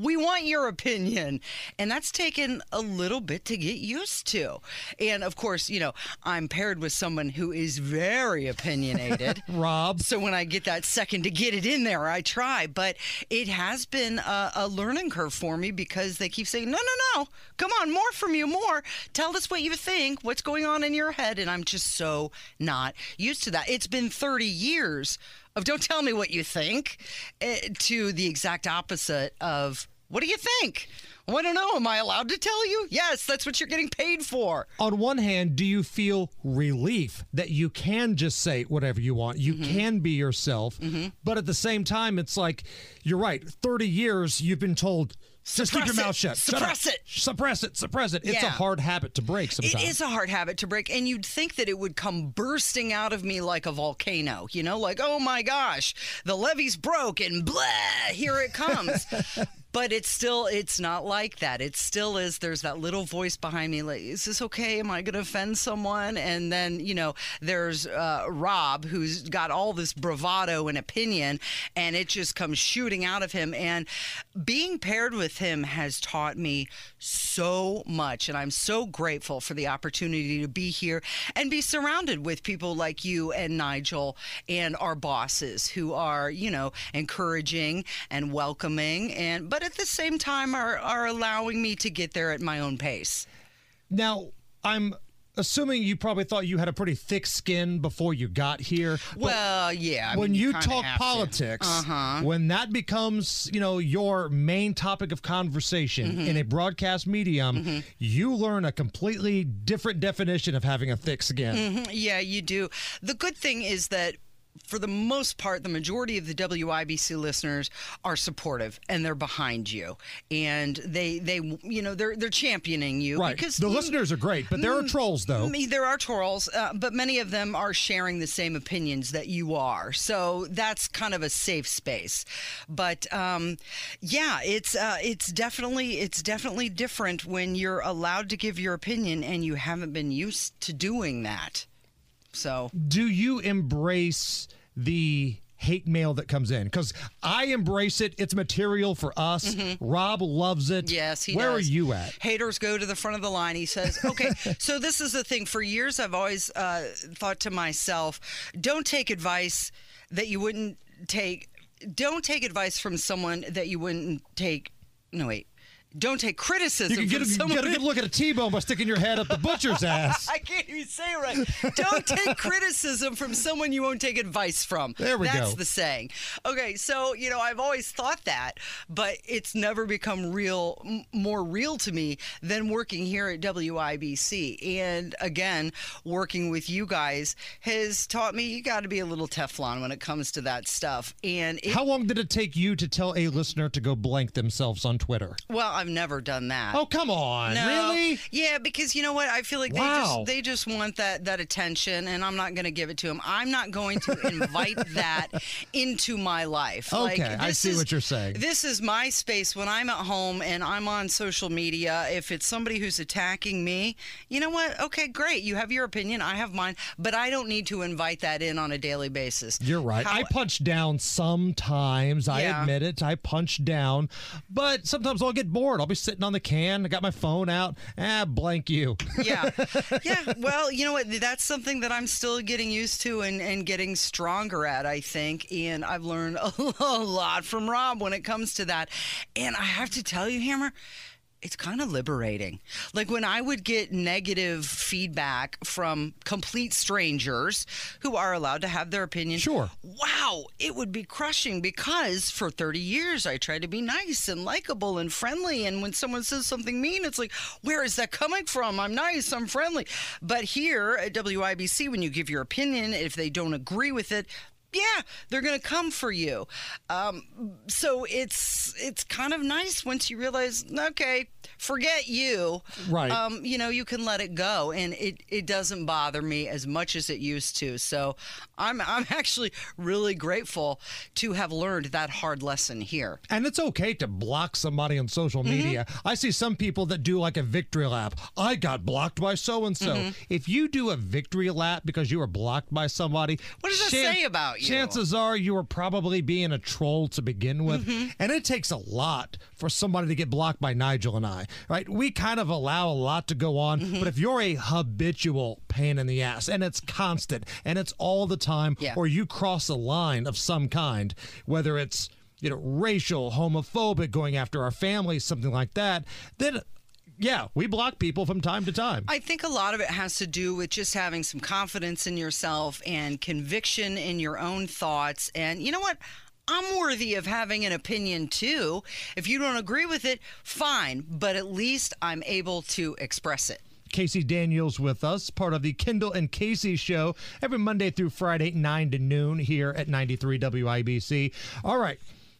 We want your opinion. And that's taken a little bit to get used to. And of course, you know, I'm paired with someone who is very opinionated. Rob. So when I get that second to get it in there, I try. But it has been a, a learning curve for me because they keep saying, no, no, no, come on, more from you, more. Tell us what you think, what's going on in your head. And I'm just so not used to that. It's been 30 years of don't tell me what you think eh, to the exact opposite of what do you think? Well, I don't know. Am I allowed to tell you? Yes, that's what you're getting paid for. On one hand, do you feel relief that you can just say whatever you want? You Mm-hmm. can be yourself. But at the same time, it's like, you're right. 30 years you've been told, just keep your mouth shut. Shut up. Suppress it. Suppress it. Suppress it. It's a hard habit to break sometimes. It is a hard habit to break, and you'd think that it would come bursting out of me like a volcano, you know, like, oh my gosh, the levee's broke and blah, here it comes. but it's still, it's not like that. It still is, there's that little voice behind me, like, is this okay? Am I going to offend someone? And then, you know, there's uh, Rob, who's got all this bravado and opinion, and it just comes shooting out of him. And being paired with him has taught me so much. And I'm so grateful for the opportunity to be here and be surrounded with people like you and Nigel and our bosses who are, you know, encouraging and welcoming and but at the same time are are allowing me to get there at my own pace. Now, I'm assuming you probably thought you had a pretty thick skin before you got here. Well, yeah. I when mean, you talk politics, Uh-huh. when that becomes, you know, your main topic of conversation Mhm. in a broadcast medium, Mm-hmm. you learn a completely different definition of having a thick skin. Mhm, Yeah, you do. The good thing is that for the most part, the majority of the WIBC listeners are supportive and they're behind you, and they they you know they're they're championing you Right. because the listeners are great, but there are Mm, trolls though. me- There are trolls, uh, but many of them are sharing the same opinions that you are. So that's kind of a safe space. But um, yeah, it's uh, it's definitely it's definitely different when you're allowed to give your opinion and you haven't been used to doing that. So Do you embrace the hate mail that comes in? Because I embrace it. It's material for us. Rob loves it. Mm-hmm. Yes, he Where does. are you at? Haters go to the front of the line. He says, okay, so this is the thing. For years, I've always uh, thought to myself, don't take advice that you wouldn't take. Don't take advice from someone that you wouldn't take. No, wait. Don't take criticism You can get a, get a good look at a T-bone by sticking your head up the butcher's ass. I can't even say it right. Don't take criticism from someone you won't take advice from. There we That's go. the saying. Okay, so you know I've always thought that, but it's never become real, m- more real to me than working here at WIBC. And again, working with you guys has taught me you got to be a little Teflon when it comes to that stuff. And it, How long did it take you to tell a listener to go blank themselves on Twitter? Well, I've never done that. Oh, come on. No. Really? Yeah, because you know what? I feel like they just they just want that that attention, and I'm not going to give it to them. I'm not going to invite that into my life. Okay, Like, I see is- what you're saying. This is my space when I'm at home and I'm on social media. If it's somebody who's attacking me, you know what? Okay, great. You have your opinion. I have mine, but I don't need to invite that in on a daily basis. You're right. I punch down sometimes. I Yeah. admit it. I punch down, but sometimes I'll get bored. I'll be sitting on the can. I got my phone out. Ah, blank you. yeah yeah well you know what that's something that i'm still getting used to and, and getting stronger at i think and i've learned a, lot from rob when it comes to that and i have to tell you hammer it's kind of liberating. Like when I would get negative feedback from complete strangers who are allowed to have their opinion. Sure. Wow, it would be crushing because for 30 years I tried to be nice and likable and friendly. And when someone says something mean, it's like, where is that coming from? I'm nice, I'm friendly. But here at WIBC, when you give your opinion, if they don't agree with it, yeah, they're going to come for you. Um, so it's it's kind of nice once you realize, okay, forget you. Right. Um, you know, you can let it go, and it, it doesn't bother me as much as it used to. So I'm I'm actually really grateful to have learned that hard lesson here. And it's okay to block somebody on social Mm-hmm. media. I see some people that do like a victory lap. I got blocked by so and so. If you do a victory lap because you were blocked by somebody, What does that chan- say about you? Chances are you were probably being a troll to begin with. Mhm. And it takes a lot for somebody to get blocked by Nigel and I, right? We kind of allow a lot to go on, Mm-hmm. but if you're a habitual pain in the ass and it's constant and it's all the time, Yeah. or you cross a line of some kind, whether it's you know racial, homophobic, going after our families, something like that, then yeah, we block people from time to time. I think a lot of it has to do with just having some confidence in yourself and conviction in your own thoughts. And you know what? I'm worthy of having an opinion too. If you don't agree with it, fine, but at least I'm able to express it. Casey Daniels with us, part of the Kendall and Casey show every Monday through Friday, 9 to noon here at 93 WIBC. All right.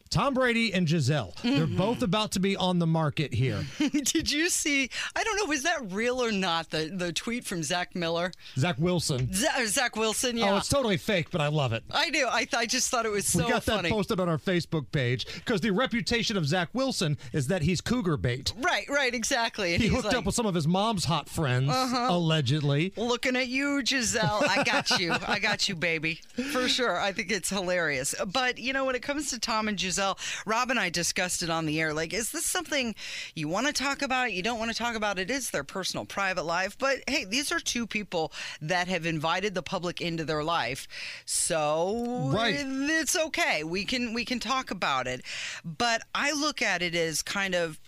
Tom Brady and Gisele. They're Mm-hmm. both about to be on the market here. Did you see? I don't know, was that real or not? The the tweet from Zach Miller, Zach Wilson. Z- Zach Wilson. Yeah, Oh, it's totally fake, but I love it. I do. I, th- I just thought it was so funny. we got funny. that posted on our Facebook page because the reputation of Zach Wilson is that he's cougar bait. Right, right, exactly. And He hooked like, up with some of his mom's hot friends, Uh-huh. allegedly. Looking at you, Gisele. I got you. I got you, baby. For sure. I think it's hilarious. But, you know, when it comes to Tom and Gisele, Rob and I discussed it on the air. Like, is this something you want to talk about? You don't want to talk about? It? It is their personal, private life. But hey, these are two people that have invited the public into their life. So Right. it's okay. We can we can talk about it. But I look at it as kind of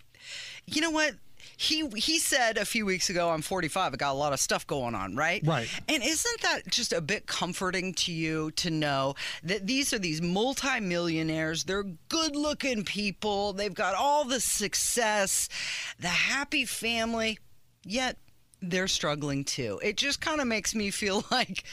you know what? He he said a few weeks ago, I'm 45. I got a lot of stuff going on, right? Right. And isn't that just a bit comforting to you to know that these are these multimillionaires? They're good-looking people. They've got all the success, the happy family, yet they're struggling too. It just kind of makes me feel like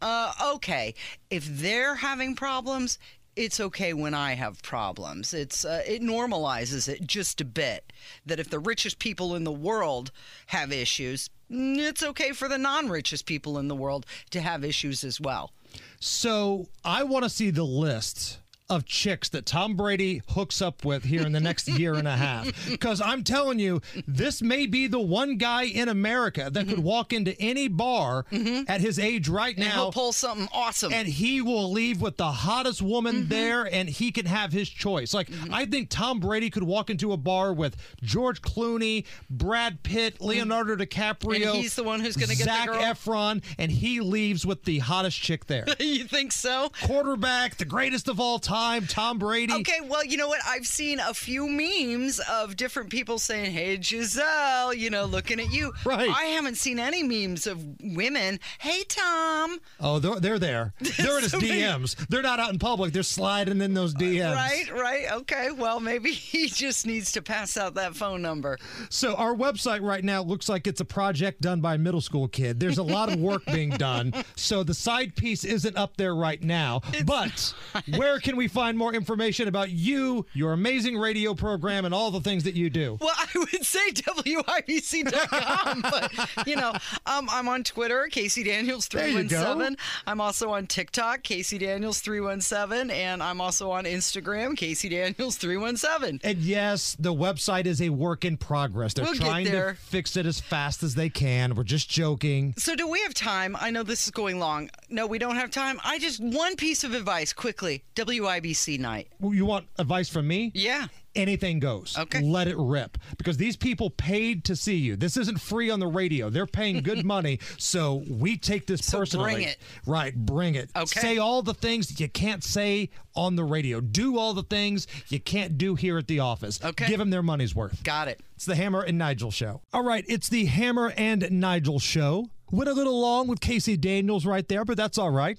uh, okay. If they're having problems, it's okay when I have problems. It's uh, it normalizes it just a bit. That if the richest people in the world have issues, it's okay for the non-richest people in the world to have issues as well. So I want to see the list of chicks that Tom Brady hooks up with here in the next year and a half. Because I'm telling you, this may be the one guy in America that could mm-hmm. walk into any bar mm-hmm. at his age right And now. pull something awesome. And he will leave with the hottest woman mm-hmm. there, and he can have his choice. Like, I think Tom Brady could walk into a bar with George Clooney, Brad Pitt, Leonardo DiCaprio. And he's the one who's gonna get the Zac girl? Efron, and he leaves with the hottest chick there. you think so? Quarterback, the greatest of all time, Tom Brady. Okay, well, you know what? I've seen a few memes of different people saying, "Hey, Gisele," you know, looking at you. Right. I haven't seen any memes of women. Hey, Tom. Oh, they're, they're there. They're in his DMs. They're not out in public. They're sliding in those DMs. Right, right. Okay. Well, maybe he just needs to pass out that phone number. So our website right now looks like it's a project done by a middle school kid. There's a lot of work being done. So the side piece isn't up there right now. but where can we find more information about you, your amazing radio program, and all the things that you do? Well, I would say WIBC.com, but you know, um, I'm on Twitter, Casey Daniels There you go. 317. I'm also on TikTok, Casey Daniels 317, and I'm also on Instagram, Casey Daniels 317. And yes, the website is a work in progress. They're We'll trying to fix it as fast as they can. We're just joking. So, do we have time? I know this is going long. No, we don't have time. I just one piece of advice quickly. WIBC night. Well, You want advice from me? Yeah. Anything goes. Okay. Let it rip. Because these people paid to see you. This isn't free on the radio. They're paying good money. So we take this personally. bring it. Right. Bring it. Okay. Say all the things that you can't say on the radio. Do all the things you can't do here at the office. Okay. Give them their money's worth. Got it. It's the Hammer and Nigel show. All right. It's the Hammer and Nigel show. Went a little long with Casey Daniels right there, but that's all right.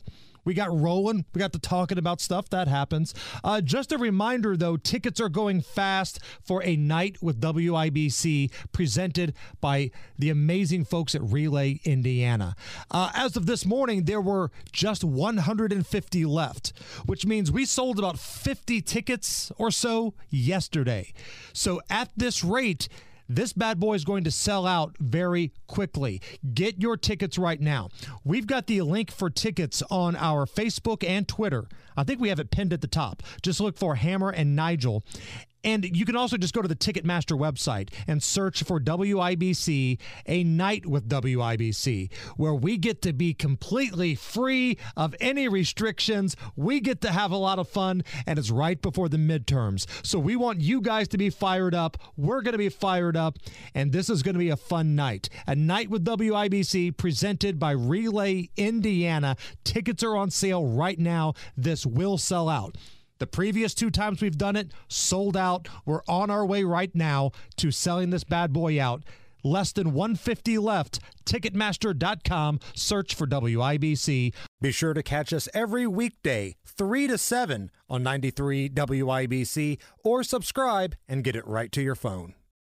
We got rolling. We got to talking about stuff. That happens. Uh, just a reminder, though, tickets are going fast for a night with WIBC presented by the amazing folks at Relay Indiana. Uh, as of this morning, there were just 150 left, which means we sold about 50 tickets or so yesterday. So at this rate, this bad boy is going to sell out very quickly. Get your tickets right now. We've got the link for tickets on our Facebook and Twitter. I think we have it pinned at the top. Just look for Hammer and Nigel. And you can also just go to the Ticketmaster website and search for WIBC, a night with WIBC, where we get to be completely free of any restrictions. We get to have a lot of fun, and it's right before the midterms. So we want you guys to be fired up. We're going to be fired up, and this is going to be a fun night. A night with WIBC presented by Relay Indiana. Tickets are on sale right now. This will sell out. The previous two times we've done it, sold out. We're on our way right now to selling this bad boy out. Less than 150 left. Ticketmaster.com. Search for WIBC. Be sure to catch us every weekday, 3 to 7 on 93 WIBC or subscribe and get it right to your phone.